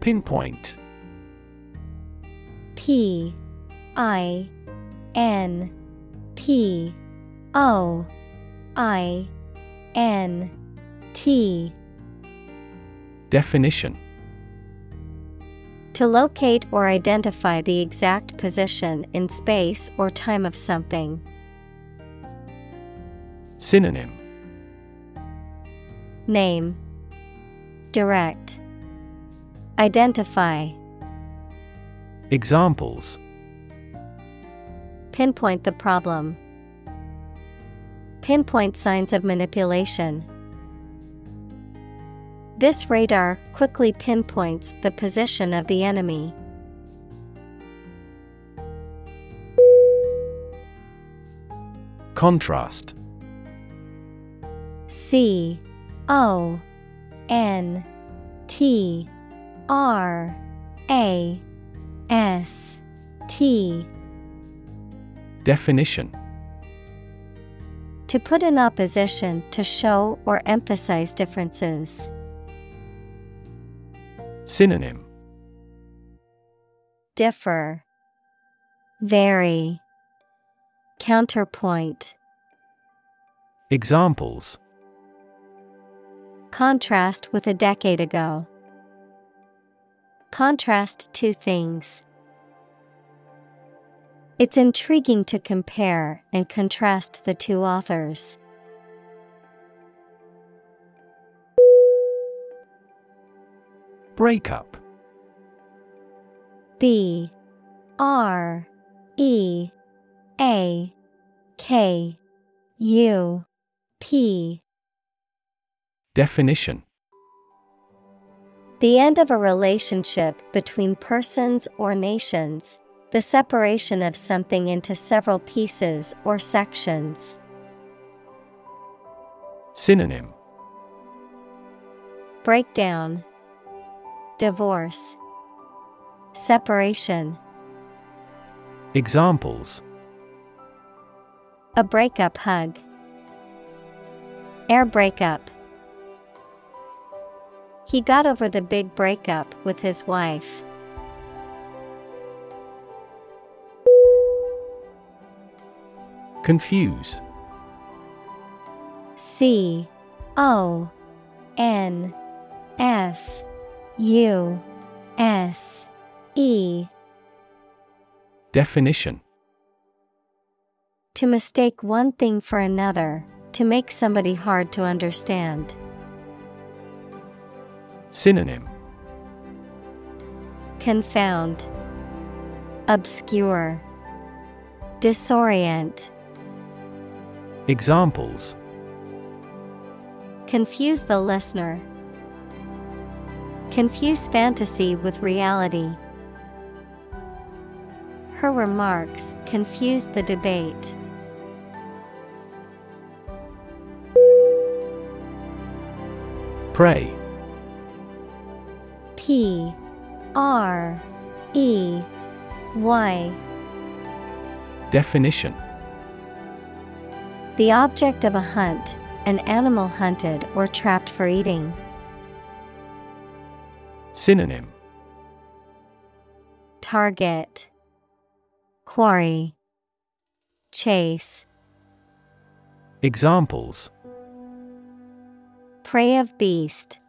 Pinpoint. P. I. N. P. O. I N T. Definition. To locate or identify the exact position in space or time of something. Synonym. Name. Direct. Identify. Examples. Pinpoint the problem. Pinpoint signs of manipulation. This radar quickly pinpoints the position of the enemy. Contrast C O N T R A S T Definition To put in opposition to show or emphasize differences. Synonym Differ, Vary, Counterpoint. Examples Contrast with a decade ago. Contrast two things. It's intriguing to compare and contrast the two authors. Breakup B. R. E. A. K. U. P. Definition. The end of a relationship between persons or nations, the separation of something into several pieces or sections. Synonym Breakdown, Divorce, Separation. Examples A breakup hug. Air breakup. He got over the big breakup with his wife. Confuse C O N F U S E. Definition. To mistake one thing for another, to make somebody hard to understand. Synonym. Confound, Obscure, Disorient. Examples Confuse the listener. Confuse fantasy with reality. Her remarks confused the debate. Prey P R E Y Definition The object of a hunt, an animal hunted or trapped for eating. Synonym Target Quarry Chase Examples Prey of beast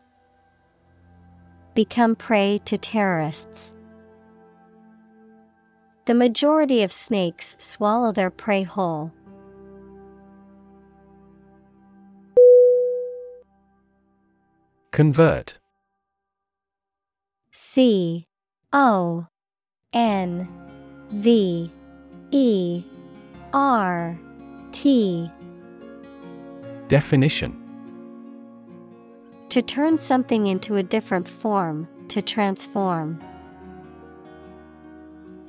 Become prey to terrorists. The majority of snakes swallow their prey whole. Convert. C O N V E R T. Definition. To turn something into a different form, to transform.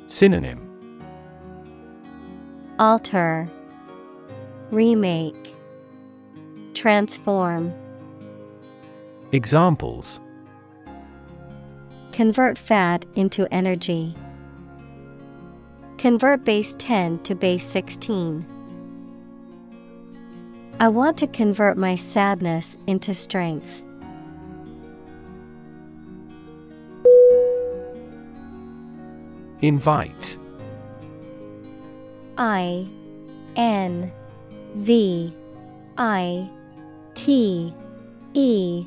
Synonym. Alter, Remake, Transform. Examples Convert fat into energy. Convert base 10 to base 16. I want to convert my sadness into strength. Invite I N V I T E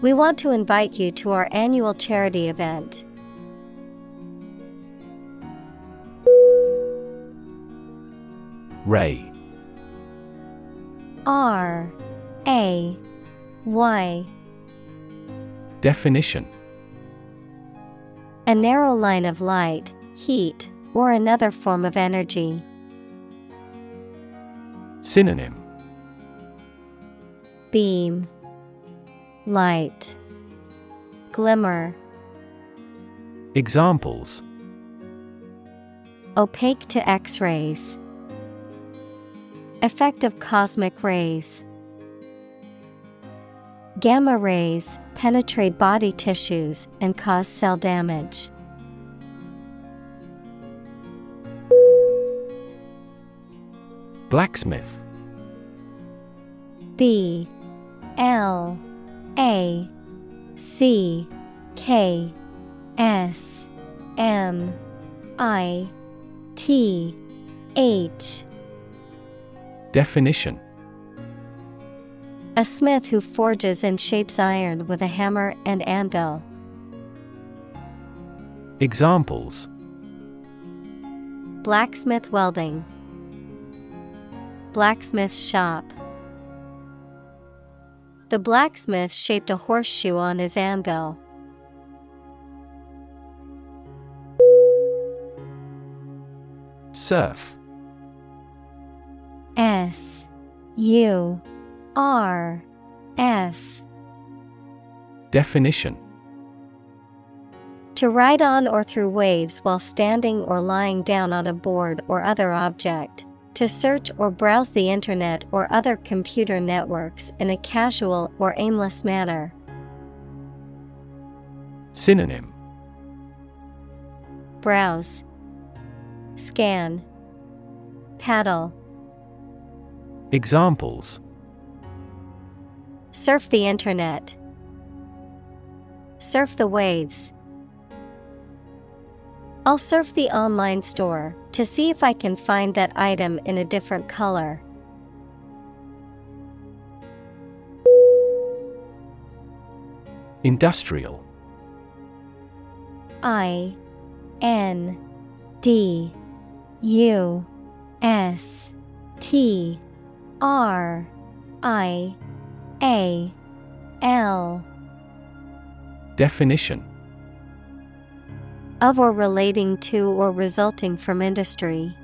We want to invite you to our annual charity event. Ray. R. A. Y. Definition. A narrow line of light, heat, or another form of energy. Synonym. Beam, Light, Glimmer, Examples Opaque to X rays. Effect of cosmic rays. Gamma rays penetrate body tissues and cause cell damage. Blacksmith B L A C K S M I T H Definition A smith who forges and shapes iron with a hammer and anvil. Examples Blacksmith welding. Blacksmith shop. The blacksmith shaped a horseshoe on his anvil. Surf S U R F Definition To ride on or through waves while standing or lying down on a board or other object. To search or browse the internet or other computer networks in a casual or aimless manner. Synonym Browse, Scan, Paddle. Examples Surf the internet. Surf the waves. I'll surf the online store to see if I can find that item in a different color. Industrial. I N D U S T R I A L. Definition of or relating to or resulting from industry.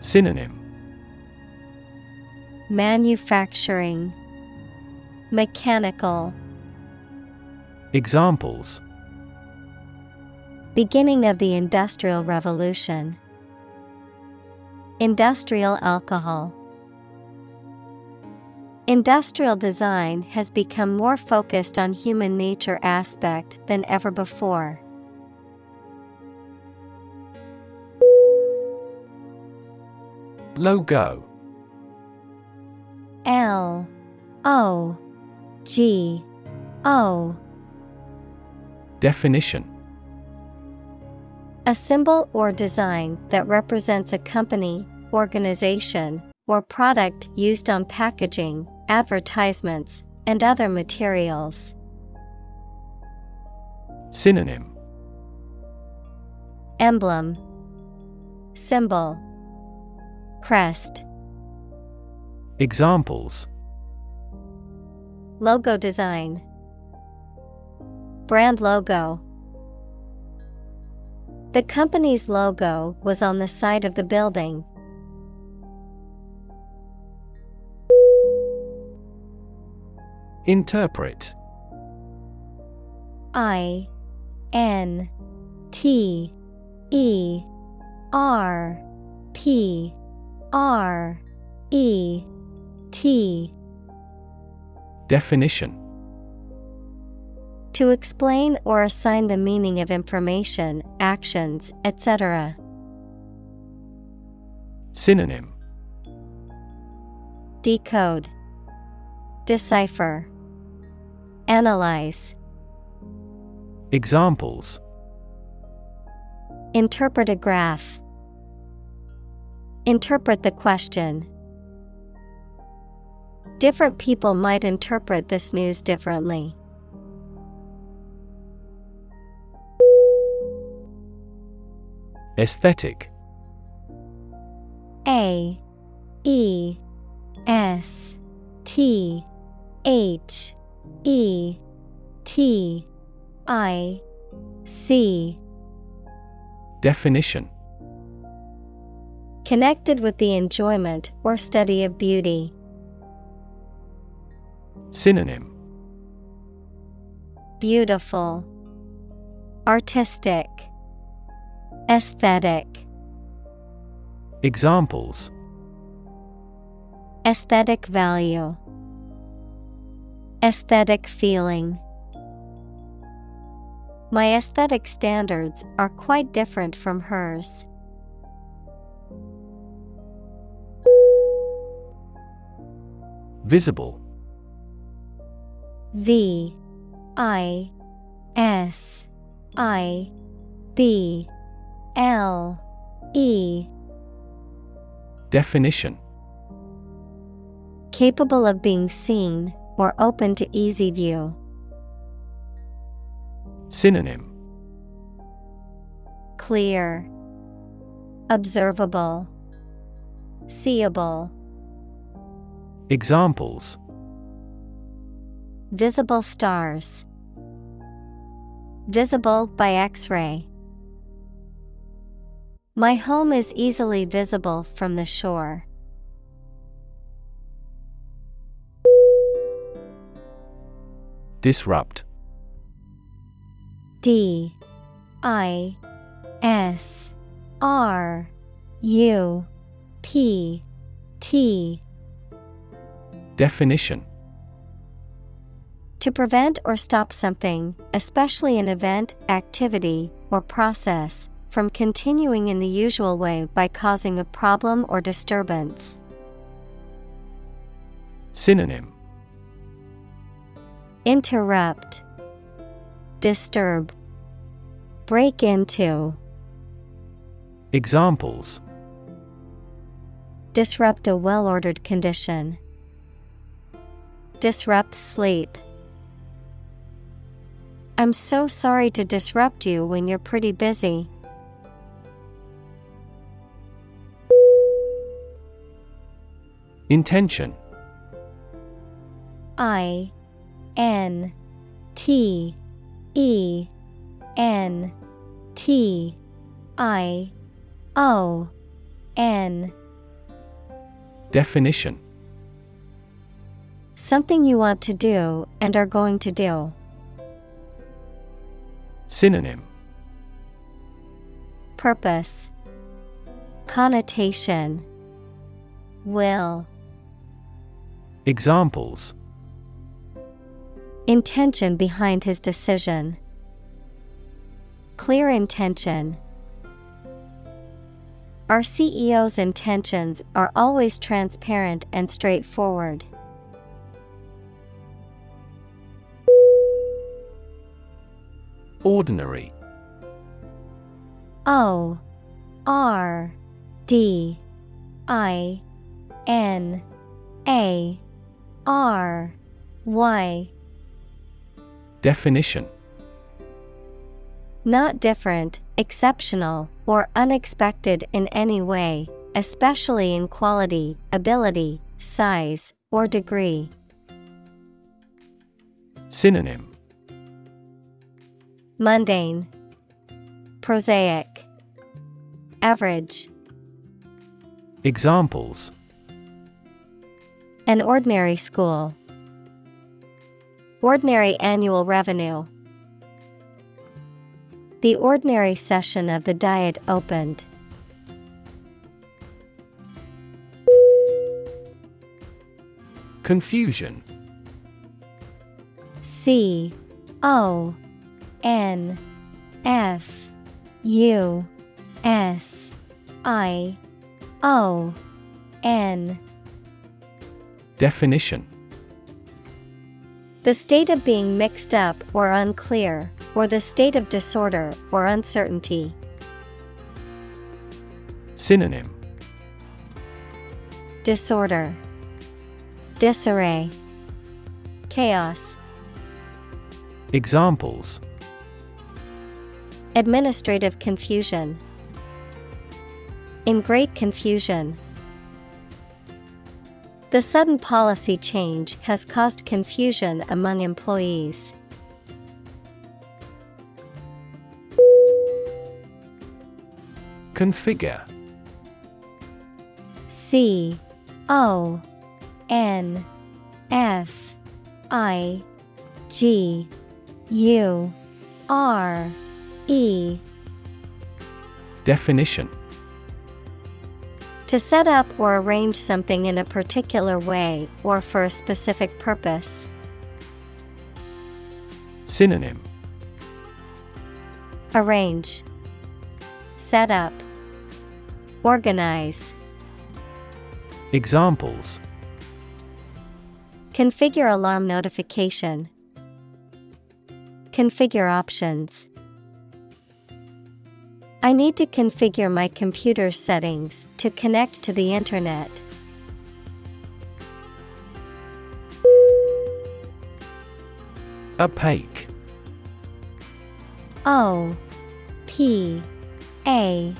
Synonym. Manufacturing, Mechanical, Examples. Beginning of the Industrial Revolution, Industrial alcohol. Industrial design has become more focused on human nature aspect than ever before. Logo. L. O. G. O. Definition. A symbol or design that represents a company, organization, or product used on packaging, advertisements, and other materials. Synonym. Emblem. Symbol. Crest. Examples. Logo design. Brand logo. The company's logo was on the side of the building. Interpret. I N T E R P R E T. Definition. To explain or assign the meaning of information, actions, etc. Synonym. Decode. Decipher Analyze Examples Interpret a graph. Interpret the question. Different people might interpret this news differently. Aesthetic A E S T H E T I C. Definition. Connected with the enjoyment or study of beauty. Synonym. Beautiful, Artistic, Aesthetic. Examples. Aesthetic value, Aesthetic feeling. My aesthetic standards are quite different from hers. Visible V I S I B L E Definition Capable of being seen or open to easy view. Synonym Clear, Observable, Seeable. Examples Visible stars. Visible by X ray. My home is easily visible from the shore. Disrupt. D I S R U P T. Definition. To prevent or stop something, especially an event, activity, or process, from continuing in the usual way by causing a problem or disturbance. Synonym Interrupt, Disturb, Break into, Examples Disrupt a well ordered condition. Disrupt sleep. I'm so sorry to disrupt you when you're pretty busy. Intention I N T E N T I O N. Definition. Something you want to do and are going to do. Synonym. Purpose. Connotation. Will. Examples Intention behind his decision. Clear intention. Our CEO's intentions are always transparent and straightforward. Ordinary O R D I N A R Y Definition Not different, exceptional, or unexpected in any way, especially in quality, ability, size, or degree. Synonym Mundane, Prosaic, Average. Examples An ordinary school. Ordinary annual revenue. The ordinary session of the Diet opened. Confusion C O N F U S I O N Definition The state of being mixed up or unclear, or the state of disorder or uncertainty. Synonym Disorder, Disarray, Chaos, Examples Administrative confusion. In great confusion. The sudden policy change has caused confusion among employees. Configure. C O N F I G U R E. Definition To set up or arrange something in a particular way or for a specific purpose. Synonym Arrange, Set up, Organize. Examples Configure alarm notification. Configure options. I need to configure my computer settings to connect to the internet. Opaque O P A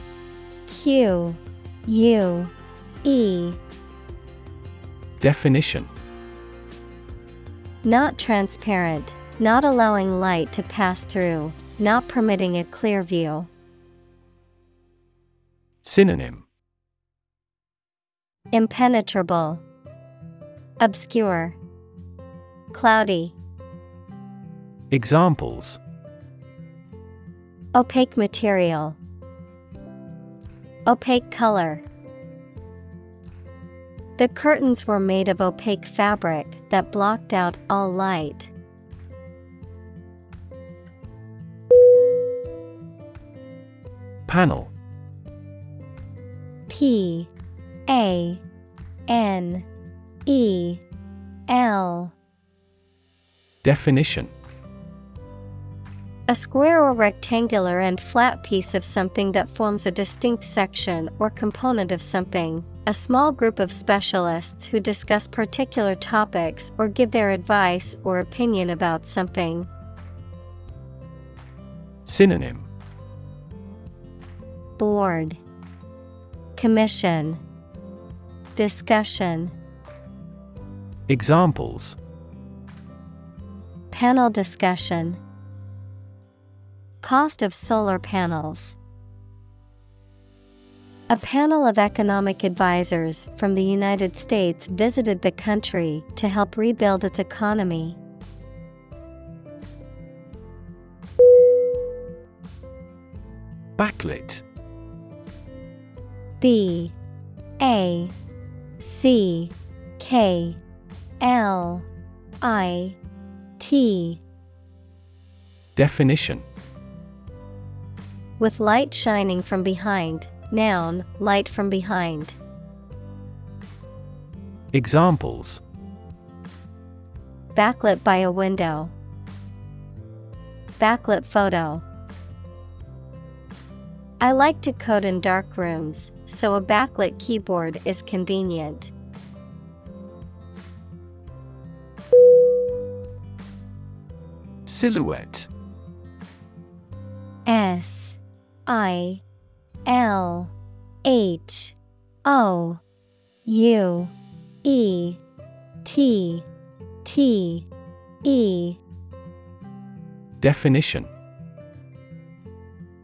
Q U E Definition Not transparent, not allowing light to pass through, not permitting a clear view. Synonym. Impenetrable, Obscure, Cloudy, Examples. Opaque material, Opaque color. The curtains were made of opaque fabric that blocked out all light. Panel P A N E L Definition A square or rectangular and flat piece of something that forms a distinct section or component of something. A small group of specialists who discuss particular topics or give their advice or opinion about something. Synonym Board Commission Discussion Examples Panel discussion Cost of solar panels. A panel of economic advisors from the United States visited the country to help rebuild its economy. Backlit B A C K L I T Definition With light shining from behind. Noun, light from behind. Examples Backlit by a window. Backlit photo. I like to code in dark rooms, so a backlit keyboard is convenient. Silhouette. S I L H O U E T T E. Definition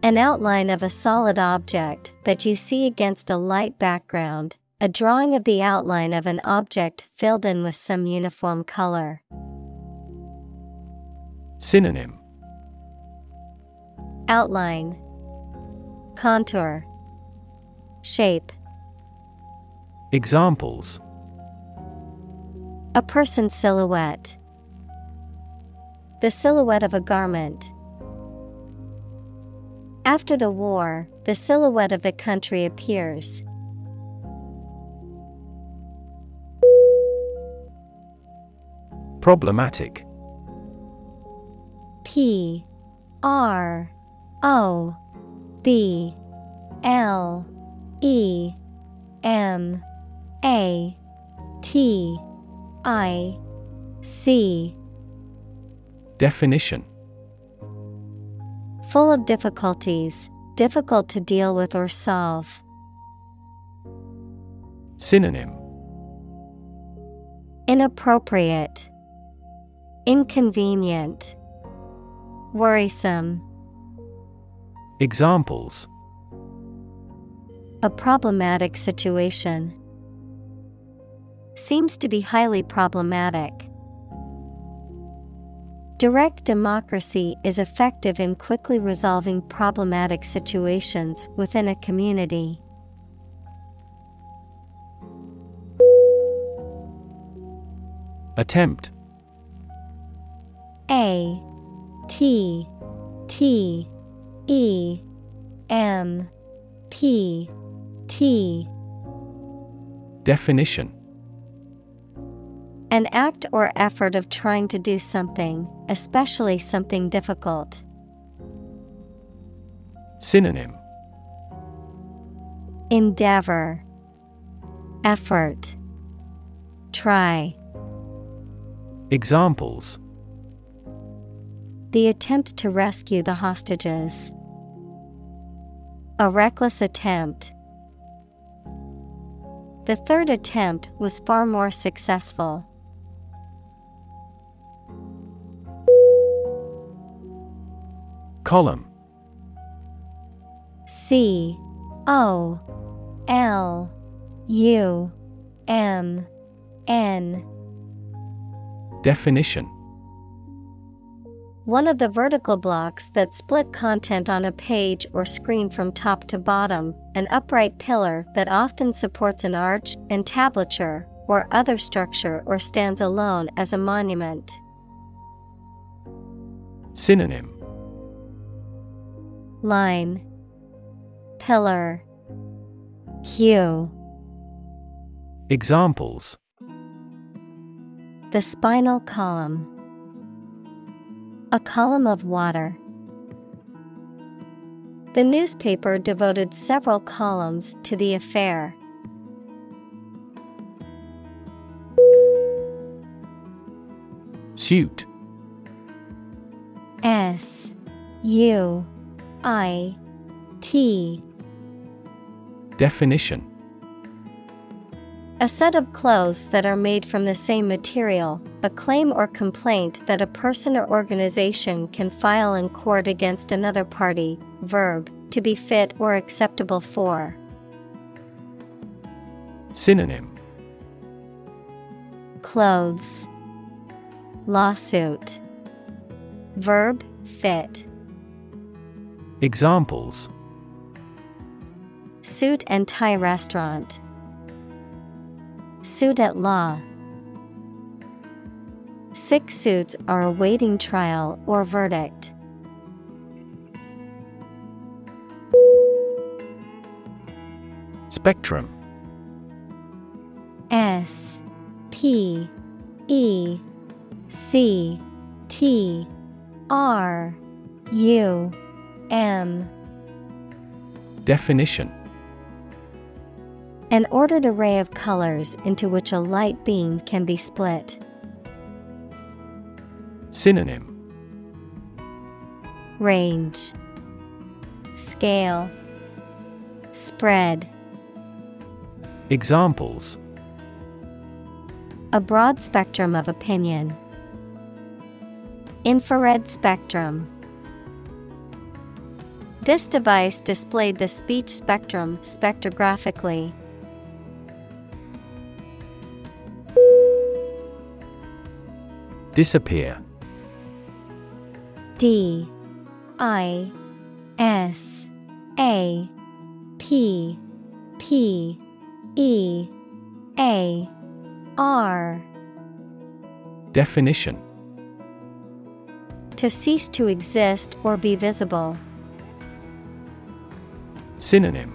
An outline of a solid object that you see against a light background, a drawing of the outline of an object filled in with some uniform color. Synonym Outline, Contour, Shape. Examples A person's silhouette. The silhouette of a garment. After the war, the silhouette of the country appears. Problematic. P R O B L E M A T I C. Definition Full of difficulties, difficult to deal with or solve. Synonym Inappropriate, Inconvenient, Worrisome. Examples A problematic situation. Seems to be highly problematic. Direct democracy is effective in quickly resolving problematic situations within a community. Attempt. A T T E M P T. Definition An act or effort of trying to do something, especially something difficult. Synonym Endeavor, Effort, Try. Examples The attempt to rescue the hostages. A reckless attempt. The third attempt was far more successful. Column. C O L U M N. Definition. One of the vertical blocks that split content on a page or screen from top to bottom, an upright pillar that often supports an arch, entablature, or other structure or stands alone as a monument. Synonym Line. Pillar. Hue. Examples. The spinal column. A column of water. The newspaper devoted several columns to the affair. Suit. S U I T Definition. A set of clothes that are made from the same material, a claim or complaint that a person or organization can file in court against another party, verb, to be fit or acceptable for. Synonym. Clothes. Lawsuit. Verb fit Examples. Suit and tie restaurant. Suit at law. Six suits are awaiting trial or verdict. Spectrum. S P E C T R U M. Definition. An ordered array of colors into which a light beam can be split. Synonym. Range. Scale. Spread. Examples. A broad spectrum of opinion. Infrared spectrum. This device displayed the speech spectrum spectrographically. Disappear. D. I. S. A. P. P. E. A. R. Definition. To cease to exist or be visible. Synonym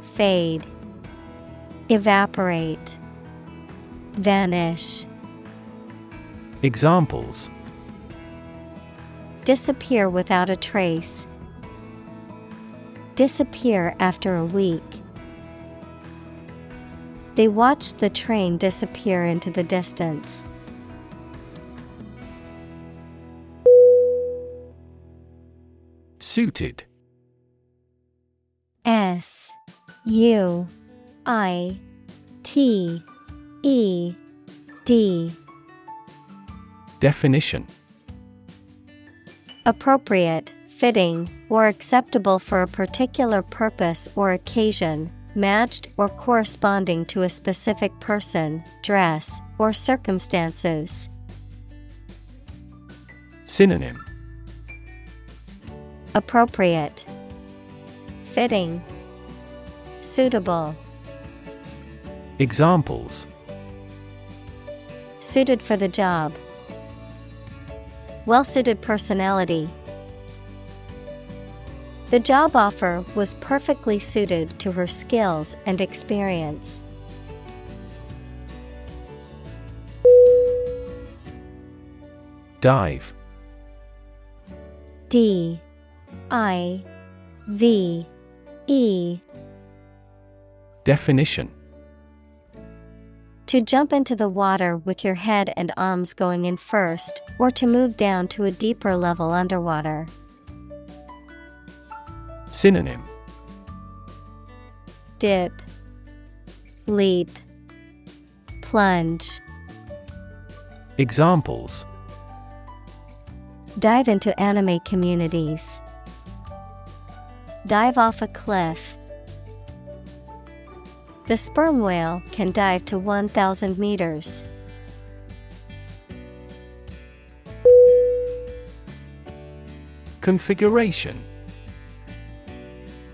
Fade, Evaporate, Vanish. Examples Disappear without a trace. Disappear after a week. They watched the train disappear into the distance. Suited S U I T E D. Definition. Appropriate, fitting, or acceptable for a particular purpose or occasion, matched or corresponding to a specific person, dress, or circumstances. Synonym. Appropriate, Fitting, Suitable, Examples Suited for the job. Well suited personality. The job offer was perfectly suited to her skills and experience. Dive D I V E Definition To jump into the water with your head and arms going in first, or to move down to a deeper level underwater. Synonym Dip, Leap, Plunge. Examples Dive into anime communities. Dive off a cliff. The sperm whale can dive to 1,000 meters. Configuration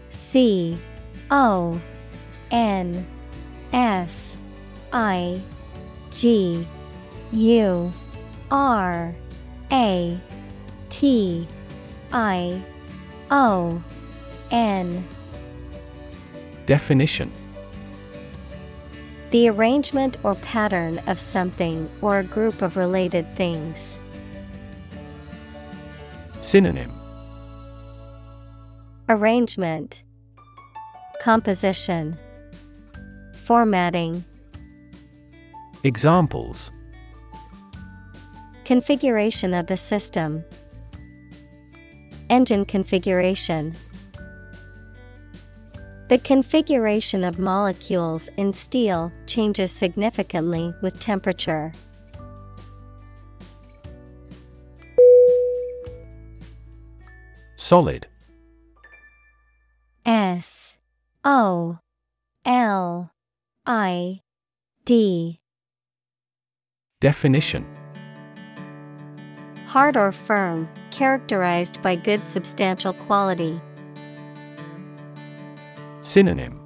C O N F I G U R A T I O N. Definition. The arrangement or pattern of something or a group of related things. Synonym. Arrangement. Composition. Formatting. Examples. Configuration of the system. Engine configuration The configuration of molecules in steel changes significantly with temperature. Solid S O L I D Definition Hard or firm, characterized by good substantial quality. Synonym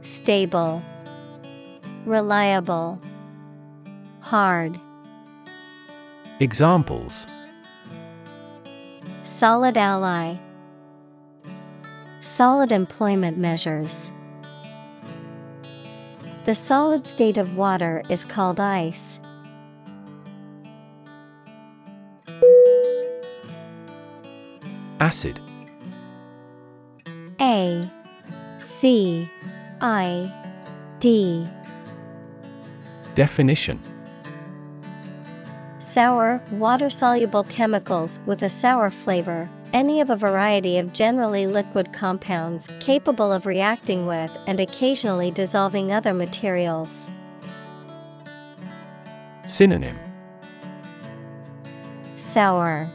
Stable, Reliable, Hard. Examples Solid ally. Solid employment measures. The solid state of water is called ice. Acid A C I D. Definition. Sour, water soluble chemicals with a sour flavor, any of a variety of generally liquid compounds capable of reacting with and occasionally dissolving other materials. Synonym. Sour,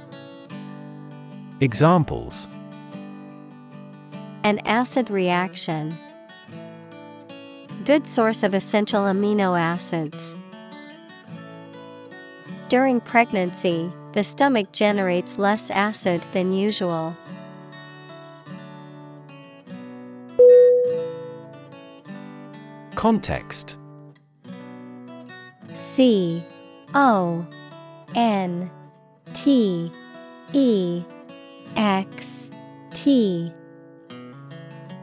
Examples an acid reaction. Good source of essential amino acids. During pregnancy, The stomach generates less acid than usual. Context C O N T E X T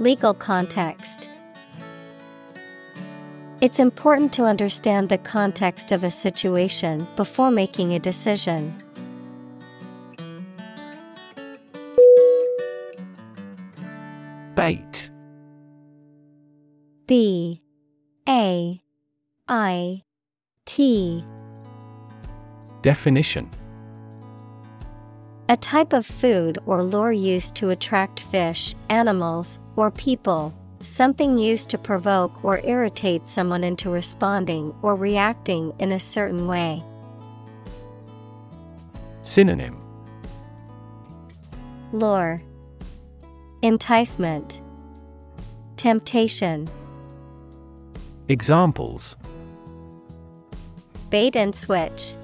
Legal context. It's important to understand the context of a situation before making a decision. Bait. B A I T. Definition. A type of food or lure used to attract fish, animals, or people. Something used to provoke or irritate someone into responding or reacting in a certain way. Synonym. Lure. Enticement. Temptation. Examples. Bait and switch.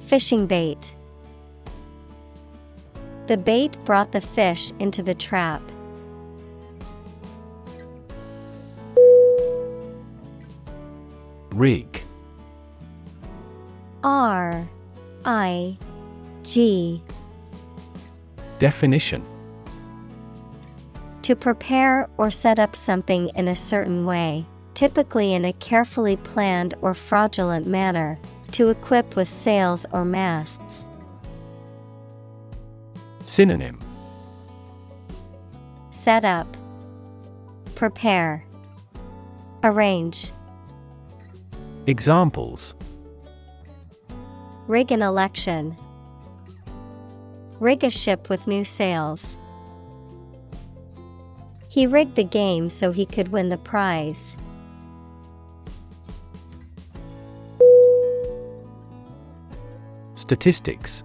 Fishing bait The bait brought the fish into the trap. Rig R I G Definition To prepare or set up something in a certain way, typically in a carefully planned or fraudulent manner, to equip with sails or masts. Synonym Set up, Prepare, Arrange. Examples Rig an election. Rig a ship with new sails. He rigged the game so he could win the prize. Statistics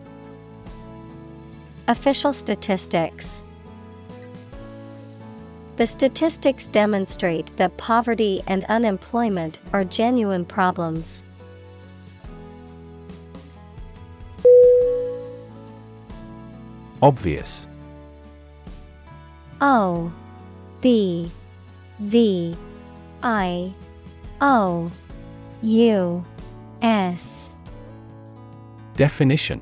Official statistics. The statistics demonstrate that poverty and unemployment are genuine problems. Obvious O B V I O U S Definition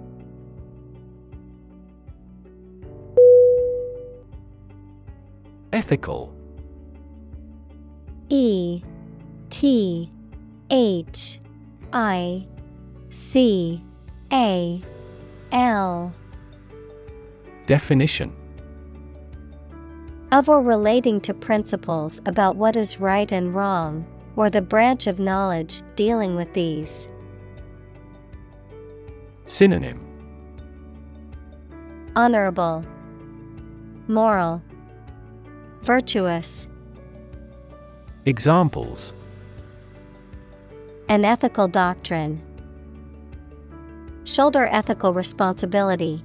Ethical. E T H I C A L. Definition. Of or relating to principles about what is right and wrong, or the branch of knowledge dealing with these. Synonym. Honorable, Moral, Virtuous. Examples An ethical doctrine. Shoulder ethical responsibility.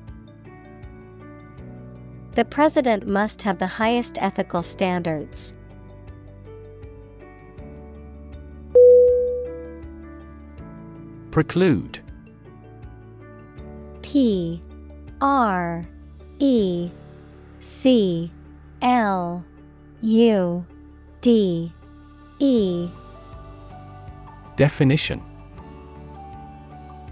The president must have the highest ethical standards. Preclude P R E C L U D E. Definition.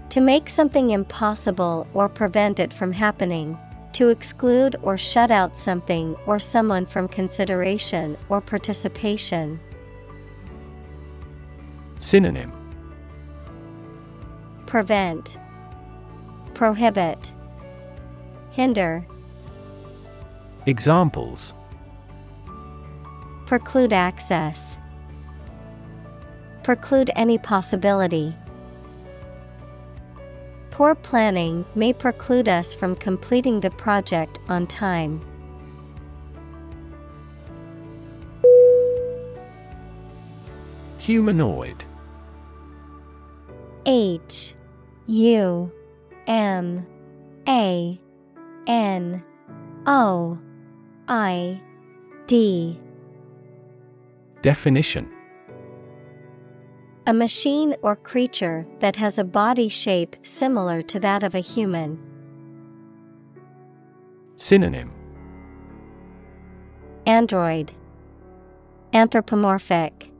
To make something impossible or prevent it from happening. To exclude or shut out something or someone from consideration or participation. Synonym. Prevent, Prohibit, Hinder, Examples Preclude access, Preclude any possibility. Poor planning may preclude us from completing the project on time. Humanoid H U M A N O I D. Definition. A machine or creature that has a body shape similar to that of a human. Synonym. Android. Anthropomorphic.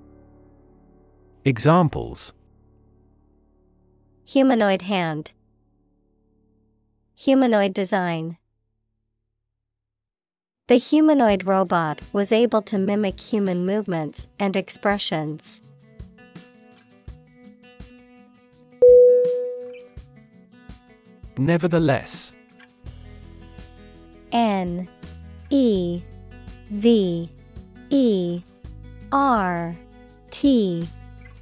Examples. Humanoid hand. Humanoid design The humanoid robot was able to mimic human movements and expressions. Nevertheless N E V E R T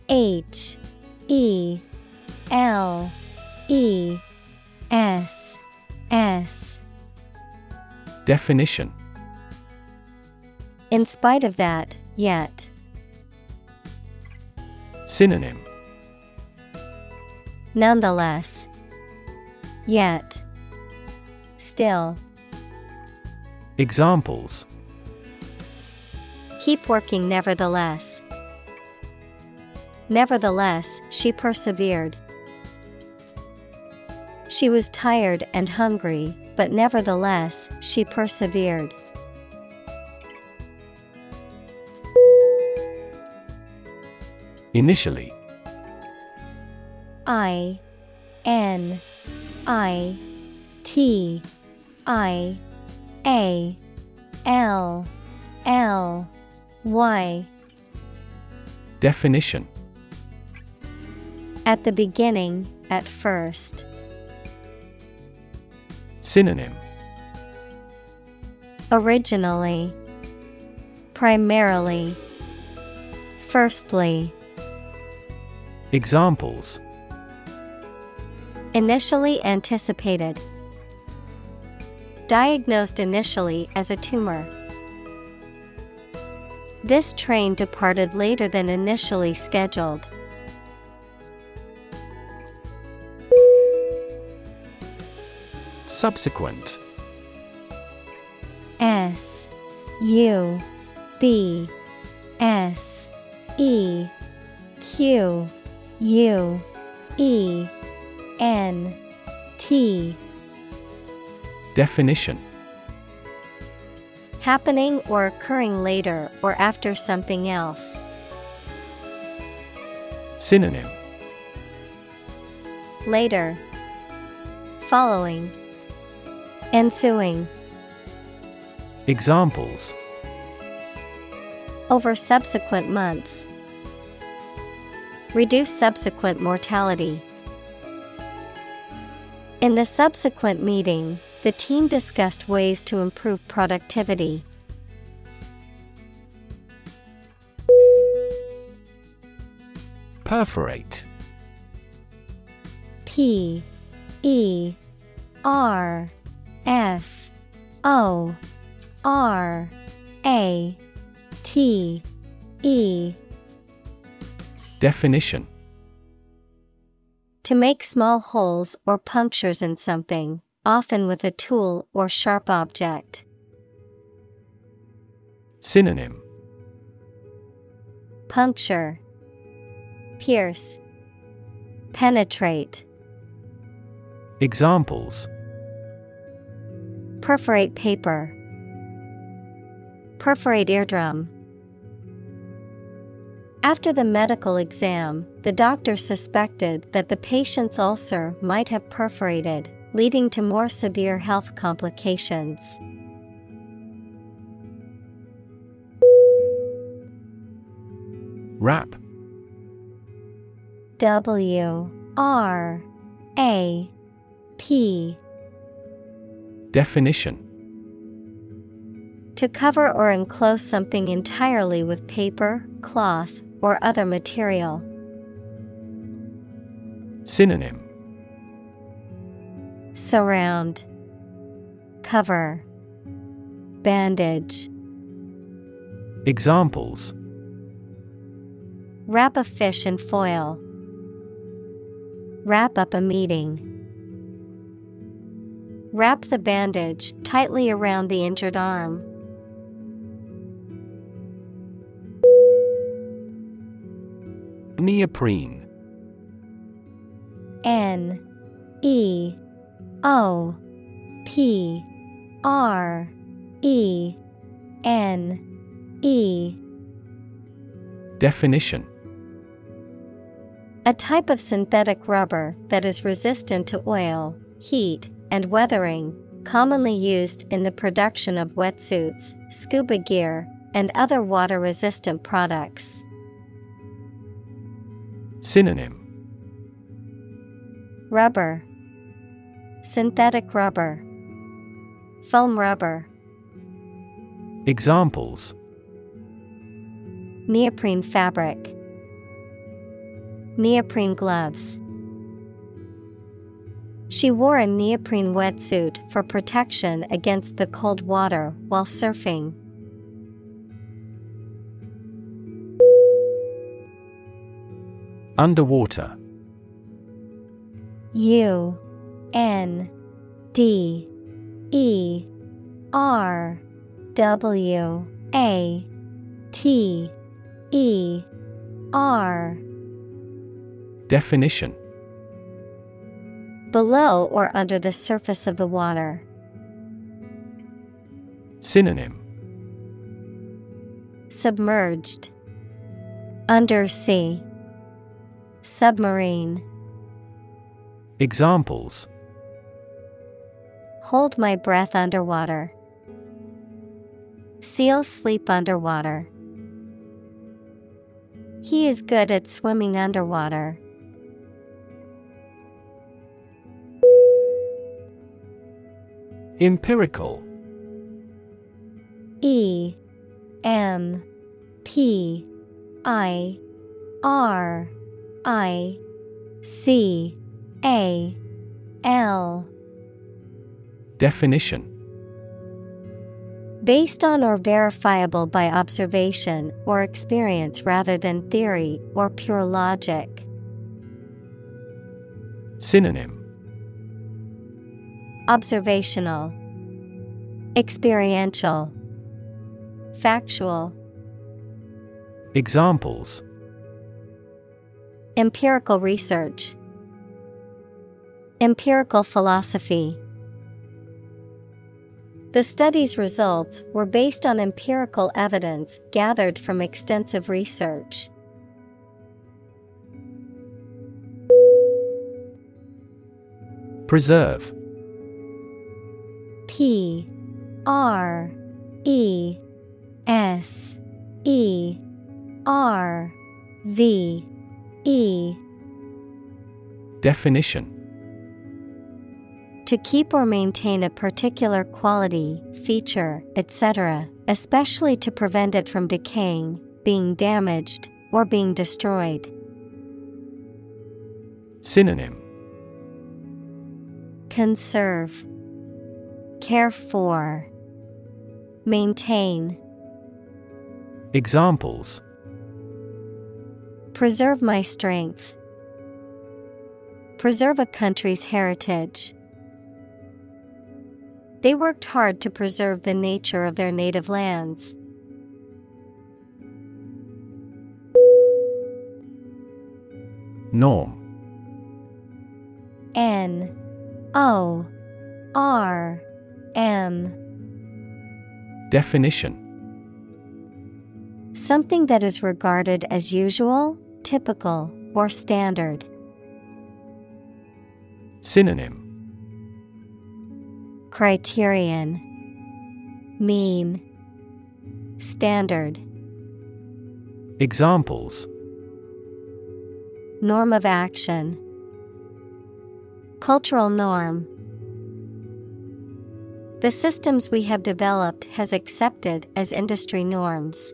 H E L E S S Definition In spite of that, yet. Synonym Nonetheless. Yet. Still. Examples Keep working nevertheless. Nevertheless, she persevered. She was tired and hungry, but nevertheless, she persevered. Initially. I N I T I A L L Y. Definition. At the beginning, at first. Synonym. Originally, primarily, firstly. Examples Initially anticipated. Diagnosed initially as a tumor. This train departed later than initially scheduled. Subsequent S U B S E Q U E N T Definition Happening or occurring later or after something else. Synonym Later. Following. Ensuing. Examples Over subsequent months. Reduce subsequent mortality. In the subsequent meeting, the team discussed ways to improve productivity. Perforate P E R F O R A T E Definition To make small holes or punctures in something, often with a tool or sharp object. Synonym Puncture, Pierce, Penetrate. Examples Perforate paper, Perforate eardrum. After the medical exam, the doctor suspected that the patient's ulcer might have perforated, leading to more severe health complications. Wrap W R A P. Definition. To cover or enclose something entirely with paper, cloth, or other material. Synonym Surround, Cover, Bandage. Examples Wrap a fish in foil. Wrap up a meeting. Wrap the bandage tightly around the injured arm. Neoprene. N E O P R E N E. Definition. A type of synthetic rubber that is resistant to oil, heat, and weathering, commonly used in the production of wetsuits, scuba gear, and other water resistant products. Synonym. Rubber, Synthetic rubber, Foam rubber, Examples. Neoprene fabric, Neoprene gloves. She wore a neoprene wetsuit for protection against the cold water while surfing. Underwater. U N D E R W A T E R. Definition. Below or under the surface of the water. Synonym. Submerged, Undersea, Submarine. Examples Hold my breath underwater. Seals sleep underwater. He is good at swimming underwater. Empirical E M P I R I C A L. Definition. Based on or verifiable by observation or experience rather than theory or pure logic. Synonym. Observational, Experiential, Factual. Examples Empirical research, Empirical philosophy. The study's results were based on empirical evidence gathered from extensive research. Preserve. P. R. E. S. E. R. V E Definition To keep or maintain a particular quality, feature, etc., especially to prevent it from decaying, being damaged, or being destroyed. Synonym Conserve, Care for, Maintain. Examples Preserve my strength. Preserve a country's heritage. They worked hard to preserve the nature of their native lands. Norm. N. O. R. M. Definition. Something that is regarded as usual, typical, or standard. Synonym. Criterion. Mean. Standard. Examples. Norm of action. Cultural norm. The systems we have developed has accepted as industry norms.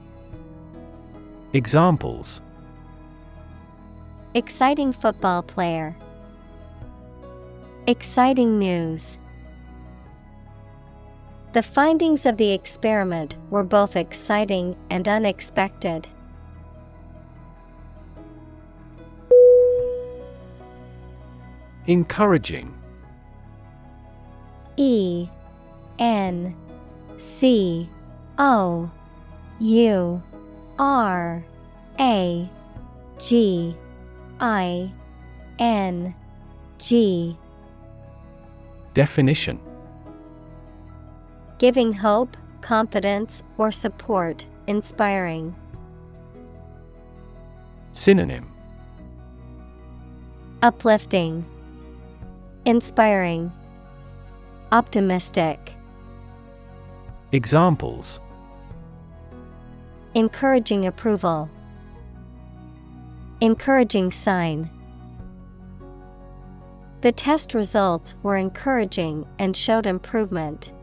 Examples Exciting football player. Exciting news. The findings of the experiment were both exciting and unexpected. Encouraging E N C O U R A G I N G. Definition. Giving hope, confidence, or support, inspiring. Synonym. Uplifting, Inspiring, Optimistic. Examples Encouraging approval. Encouraging sign. The test results were encouraging and showed improvement.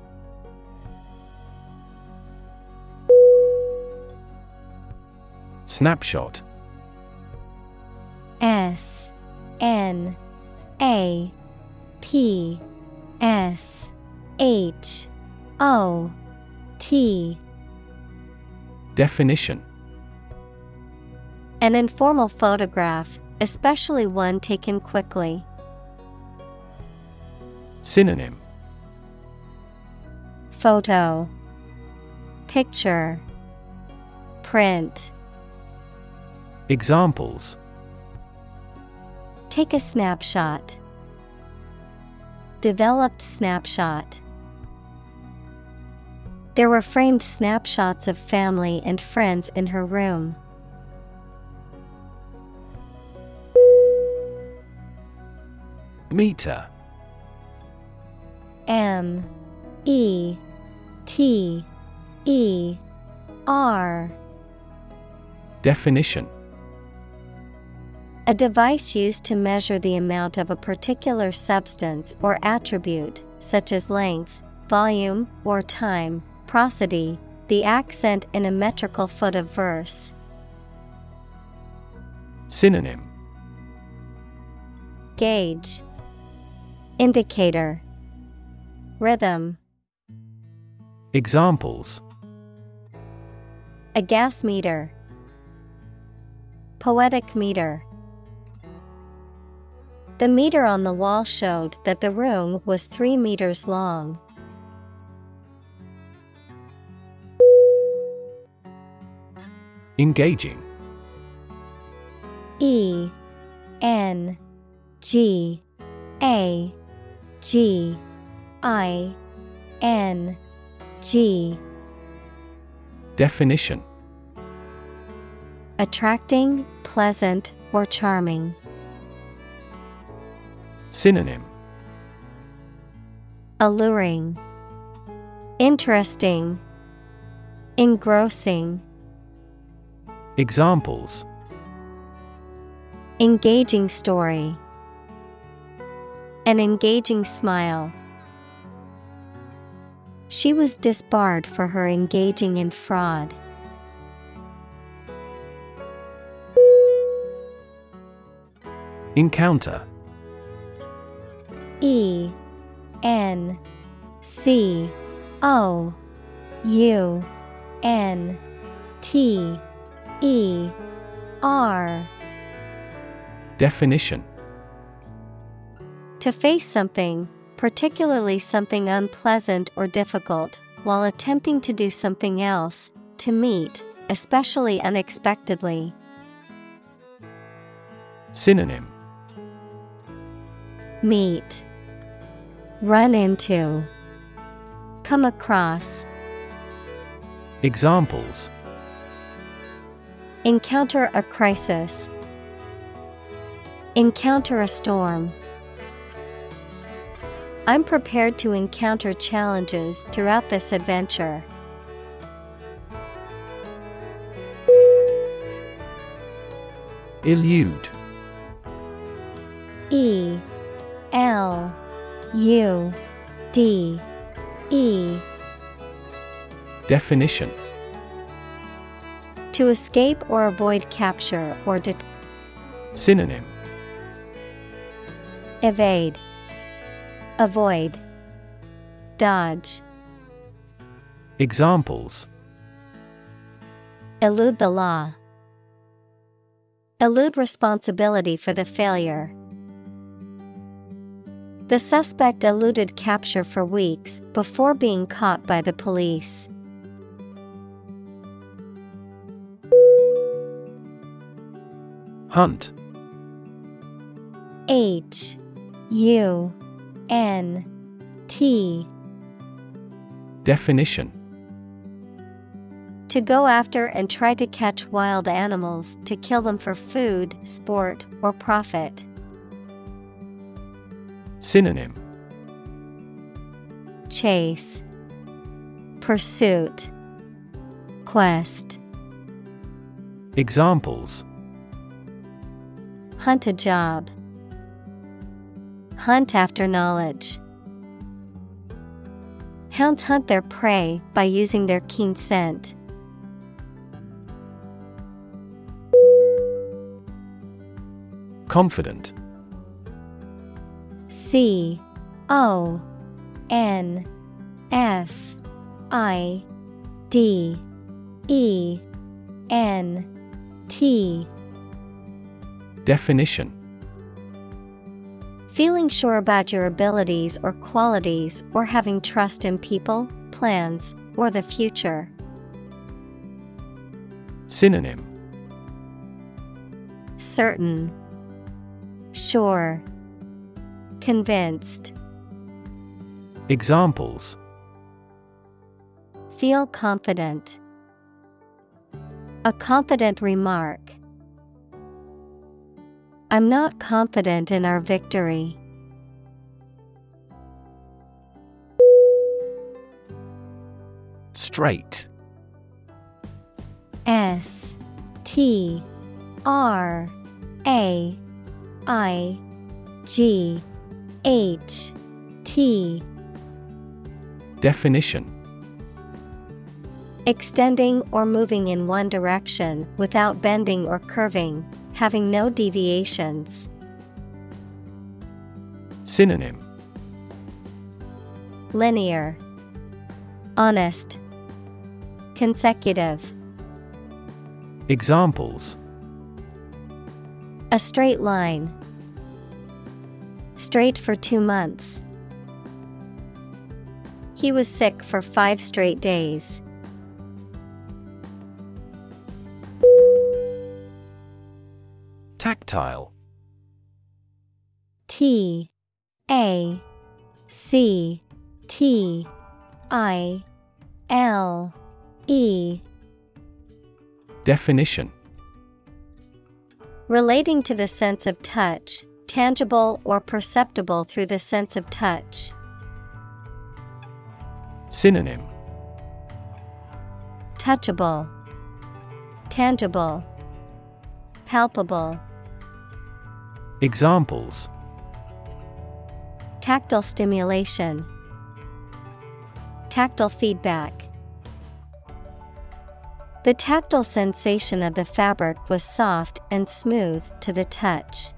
Snapshot S N A P S H O T Definition An informal photograph, especially one taken quickly. Synonym Photo Picture Print Examples Take a snapshot. Developed snapshot. There were framed snapshots of family and friends in her room. Meter. M. E. T. E. R. Definition. A device used to measure the amount of a particular substance or attribute, such as length, volume, or time, prosody, the accent in a metrical foot of verse. Synonym. Gauge. Indicator. Rhythm. Examples. A gas meter. Poetic meter. The meter on the wall showed that the room was three meters long. Engaging. E N G A G I N G. Definition. Attracting, pleasant, or charming. Synonym. Alluring, Interesting, Engrossing. Examples Engaging story. An engaging smile. She was disbarred for her engaging in fraud. Encounter E N C O U N T E R. Definition. To face something, particularly something unpleasant or difficult, while attempting to do something else, to meet, especially unexpectedly. Synonym. Meet, Run into, Come across. Examples Encounter a crisis. Encounter a storm. I'm prepared to encounter challenges throughout this adventure. Elude E L U D E Definition To escape or avoid capture or det- Synonym. Evade, avoid, dodge, Examples. Elude the law, elude responsibility for the failure. The suspect eluded capture for weeks before being caught by the police. Hunt. H U N T. Definition. To go after and try to catch wild animals to kill them for food, sport, or profit. Synonym. Chase, Pursuit, Quest. Examples Hunt a job. Hunt after knowledge. Hounds hunt their prey by using their keen scent. Confident C O N F I D E N T Definition Feeling sure about your abilities or qualities or having trust in people, plans, or the future. Synonym Certain, Sure, Convinced. Examples Feel confident. A confident remark. I'm not confident in our victory. Straight. S T R A I G H T. Definition. Extending or moving in one direction without bending or curving, having no deviations. Synonym Linear, Honest, Consecutive. Examples A straight line. Straight for two months. He was sick for five straight days. Tactile T A C T I L E Definition Relating to the sense of touch, tangible or perceptible through the sense of touch. Synonym Touchable, Tangible, Palpable. Examples Tactile stimulation, Tactile feedback. The tactile sensation of the fabric was soft and smooth to the touch.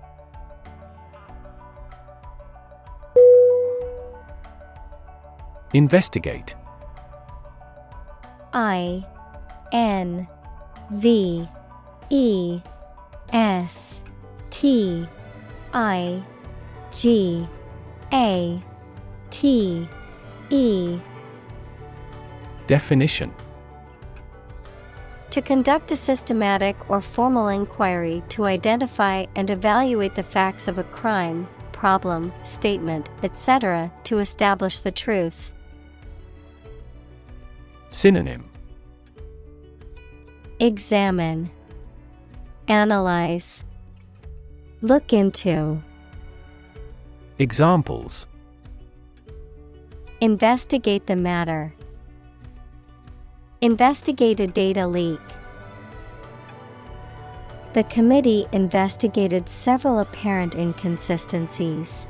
Investigate I N V E S T I G A T E Definition To conduct a systematic or formal inquiry to identify and evaluate the facts of a crime, problem, statement, etc., to establish the truth. Synonym Examine, Analyze, Look into, Examples Investigate the matter. Investigate a data leak. The committee investigated several apparent inconsistencies.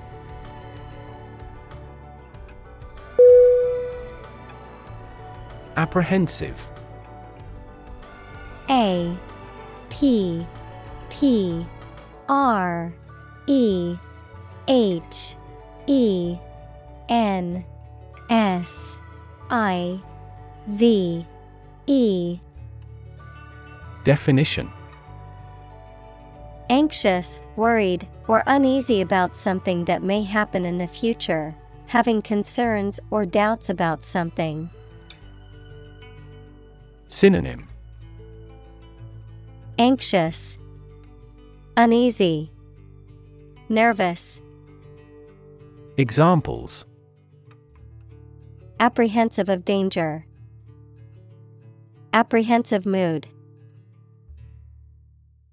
Apprehensive A P P R E H E N S I V E. Definition. Anxious, worried, or uneasy about something that may happen in the future, having concerns or doubts about something. Synonym. Anxious, Uneasy, Nervous, Examples. Apprehensive of danger, Apprehensive mood.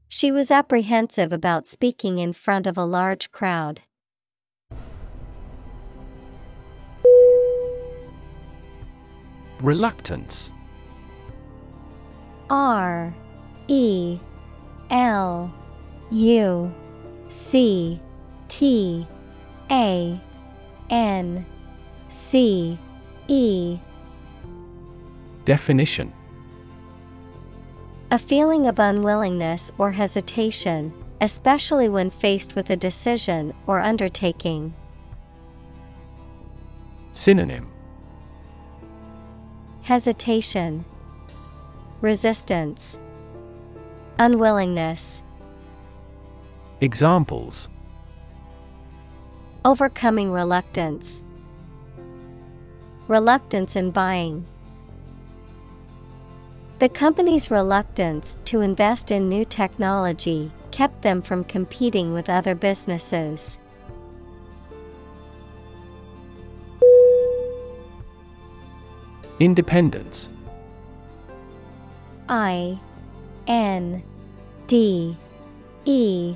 She was apprehensive about speaking in front of a large crowd. Reluctance. R E L U C T A N C E. Definition. A feeling of unwillingness or hesitation, especially when faced with a decision or undertaking. Synonym. Hesitation, Resistance, Unwillingness. Examples Overcoming reluctance. Reluctance in buying. The company's reluctance to invest in new technology kept them from competing with other businesses. Independence I N D E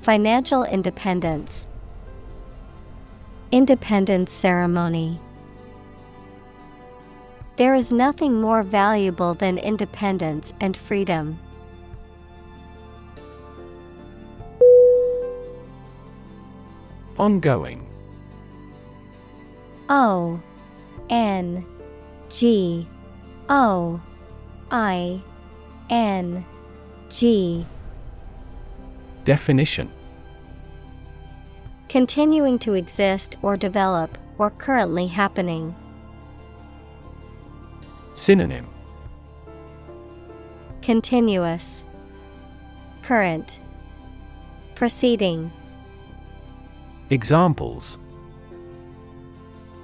Financial independence, Independence ceremony. There is nothing more valuable than independence and freedom. Ongoing O N G O I N G Definition Continuing to exist or develop, or currently happening. Synonym Continuous, Current, Proceeding, Examples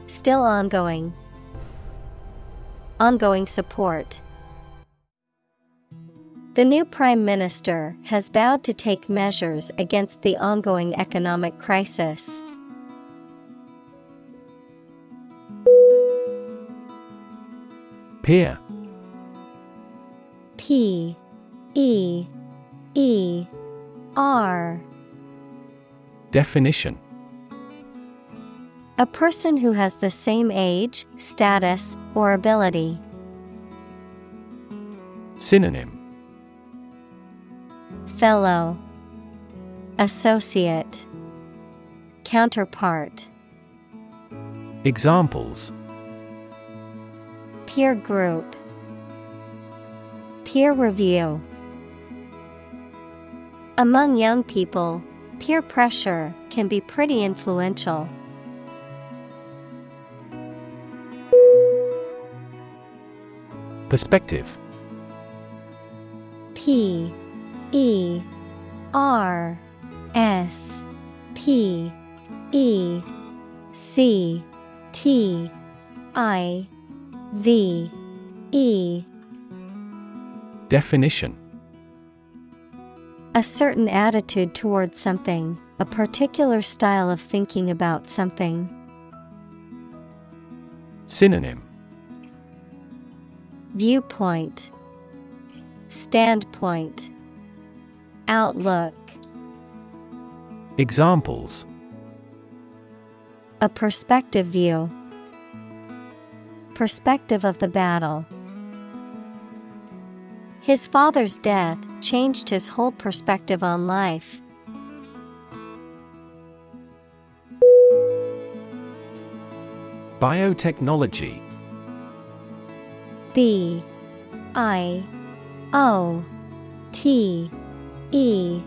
Still ongoing. Ongoing support. The new Prime Minister has vowed to take measures against the ongoing economic crisis. Peer. P E E R Definition A person who has the same age, status, or ability. Synonym Fellow Associate Counterpart. Examples. Peer group. Peer review. Among young people, peer pressure can be pretty influential. Perspective. P E R S P E C T I V E. Definition. A certain attitude towards something, a particular style of thinking about something. Synonym. Viewpoint. Standpoint Outlook. Examples. A perspective view. Perspective of the battle. His father's death changed his whole perspective on life. Biotechnology. B I O T E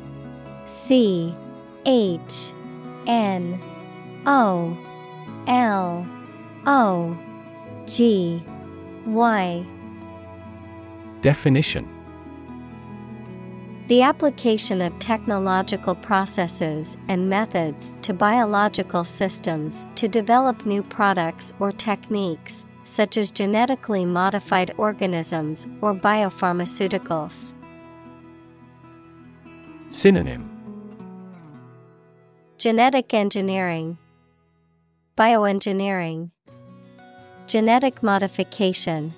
C H N O L O G Y Definition The application of technological processes and methods to biological systems to develop new products or techniques, such as genetically modified organisms or biopharmaceuticals. Synonym. Genetic engineering, bioengineering, genetic modification,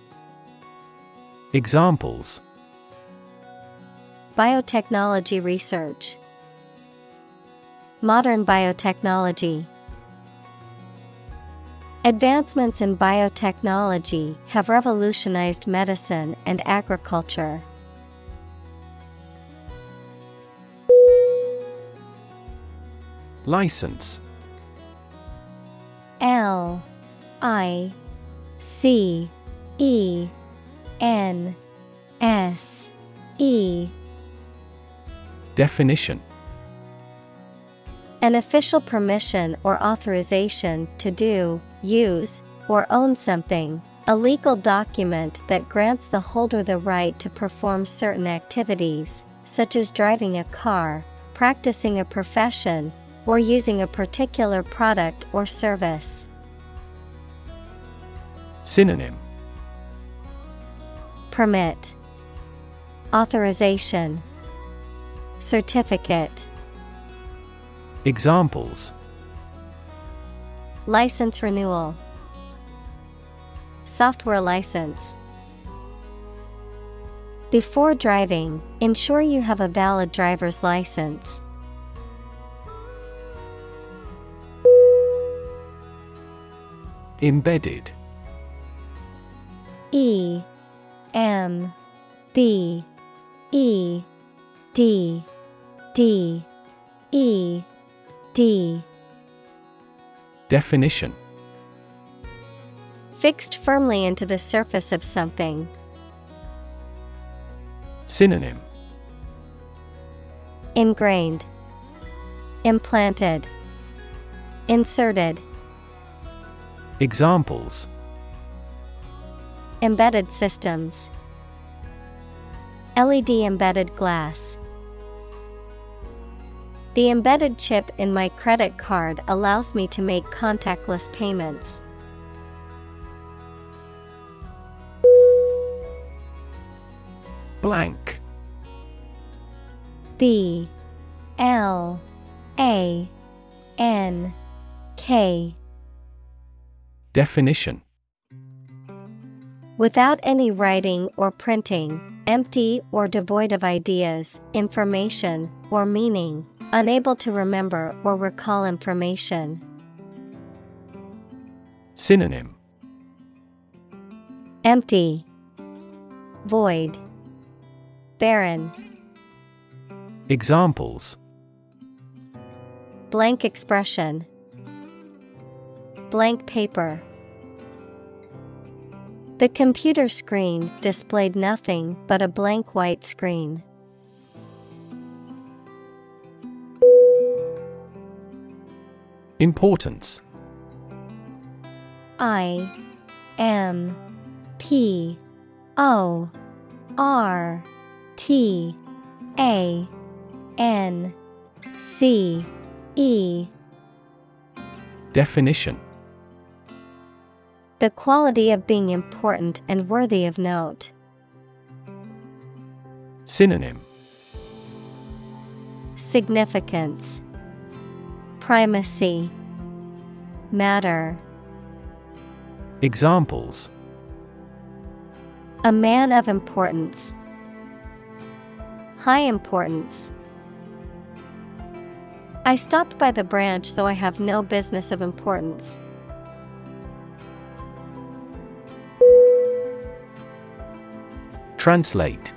Examples. Biotechnology research, modern biotechnology. Advancements in biotechnology have revolutionized medicine and agriculture. License. L I C E N S E. Definition. An official permission or authorization to do, use, or own something, a legal document that grants the holder the right to perform certain activities, such as driving a car, practicing a profession, or using a particular product or service. Synonym. Permit. Authorization. Certificate. Examples. License renewal. Software license. Before driving, ensure you have a valid driver's license. Embedded. E M B E D D E D. Definition. Fixed firmly into the surface of something. Synonym. Ingrained, Implanted, Inserted, Examples Embedded systems, LED embedded glass. The embedded chip in my credit card allows me to make contactless payments. Blank B L A N K Definition. Without any writing or printing, empty or devoid of ideas, information, or meaning, unable to remember or recall information. Synonym. Empty, Void, Barren. Examples. Blank expression, Blank paper. The computer screen displayed nothing but a blank white screen. Importance I M P O R T A N C E Definition The quality of being important and worthy of note. Synonym Significance Primacy Matter Examples A man of importance. High importance. I stopped by the branch though I have no business of importance. Translate.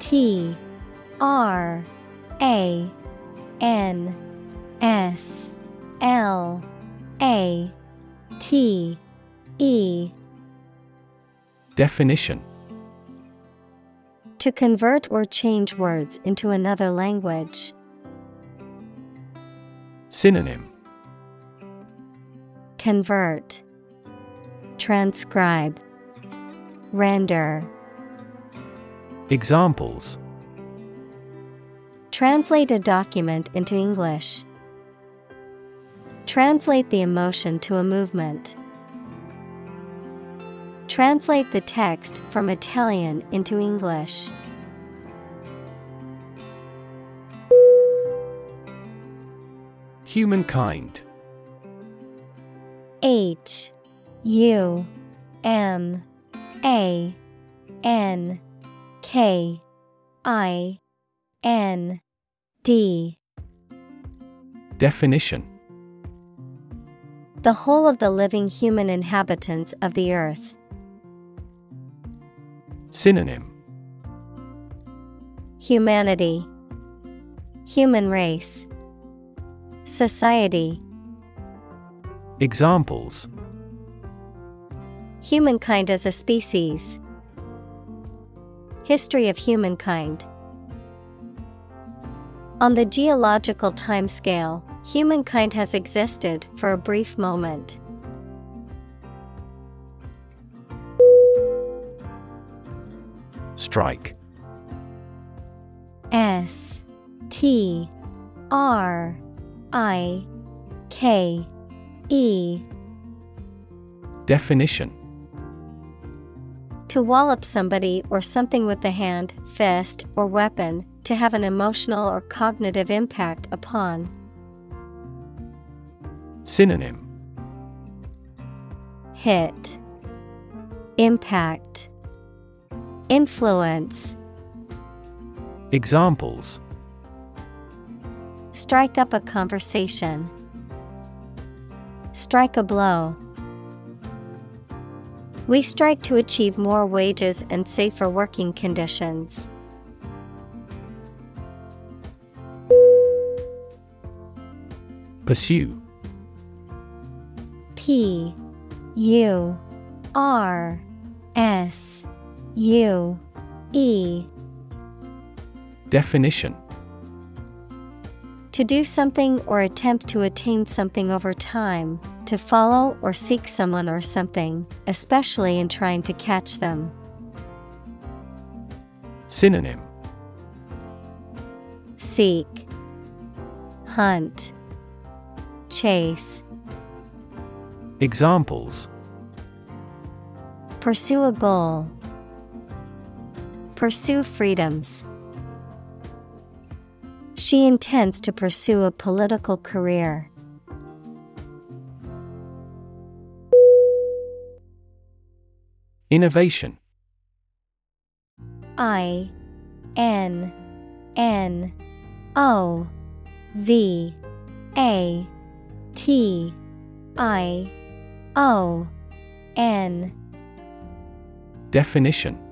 T R A N S L A T E. Definition. To convert or change words into another language. Synonym. Convert. Transcribe Render Examples Translate a document into English. Translate the emotion to a movement. Translate the text from Italian into English. Humankind H U M A N K I N D. Definition. The whole of the living human inhabitants of the earth. Synonym. Humanity. Human race. Society. Examples Humankind as a species. History of humankind. On the geological timescale, humankind has existed for a brief moment. Strike S T R I K E Definition To wallop somebody or something with the hand, fist, or weapon, to have an emotional or cognitive impact upon. Synonym Hit Impact Influence Examples Strike up a conversation. Strike a blow. We strike to achieve more wages and safer working conditions. Pursue. P U R S U E. Definition To do something or attempt to attain something over time, to follow or seek someone or something, especially in trying to catch them. Synonym Seek, Hunt, Chase. Examples Pursue a goal. Pursue freedoms. She intends to pursue a political career. Innovation. I N N O V A T I O N. Definition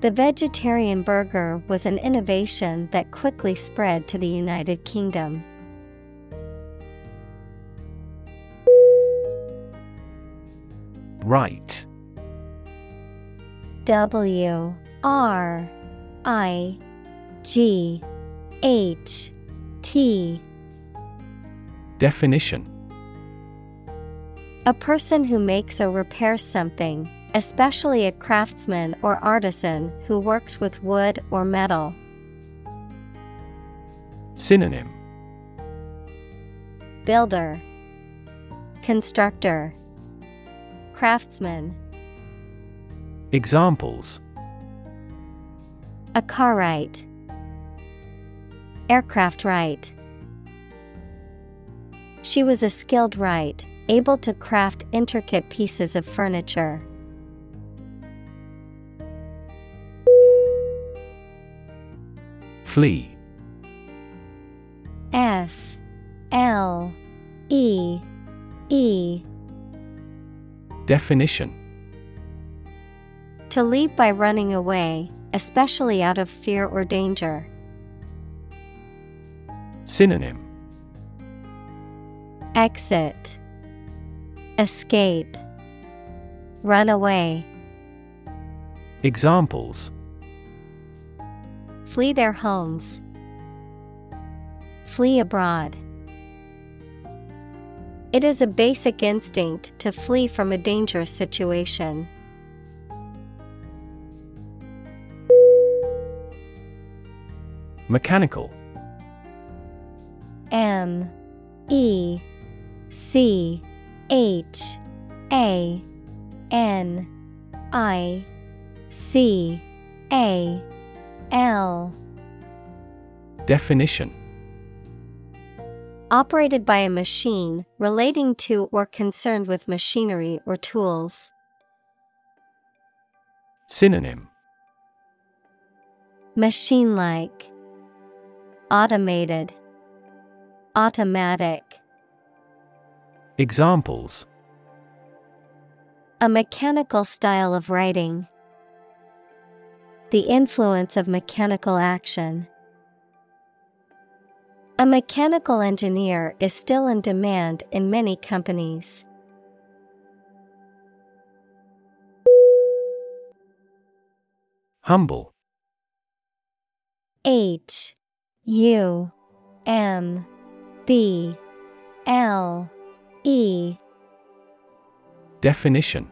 The vegetarian burger was an innovation that quickly spread to the United Kingdom. Wright. W R I G H T. Definition. A person who makes or repairs something, especially a craftsman or artisan who works with wood or metal. Synonym Builder, Constructor, Craftsman. Examples A car wright, Aircraft wright. She was a skilled wright, able to craft intricate pieces of furniture. Flee. F L E E. Definition. To leave by running away, especially out of fear or danger. Synonym. Exit. Escape. Run away. Examples Flee their homes. Flee abroad. It is a basic instinct to flee from a dangerous situation. Mechanical. M. E. C. H. A. N. I. C. A L Definition Operated by a machine, relating to or concerned with machinery or tools. Synonym Machine like, Automated, Automatic. Examples A mechanical style of writing. The influence of mechanical action. A mechanical engineer is still in demand in many companies. Humble H U M B L E Definition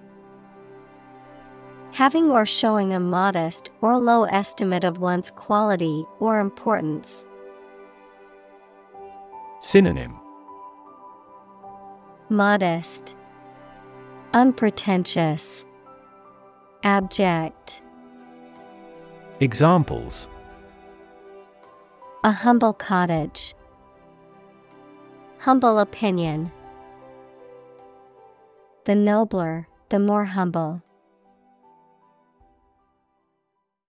Having or showing a modest or low estimate of one's quality or importance. Synonym Modest, Unpretentious, Abject. Examples A humble cottage. Humble opinion. The nobler, the more humble.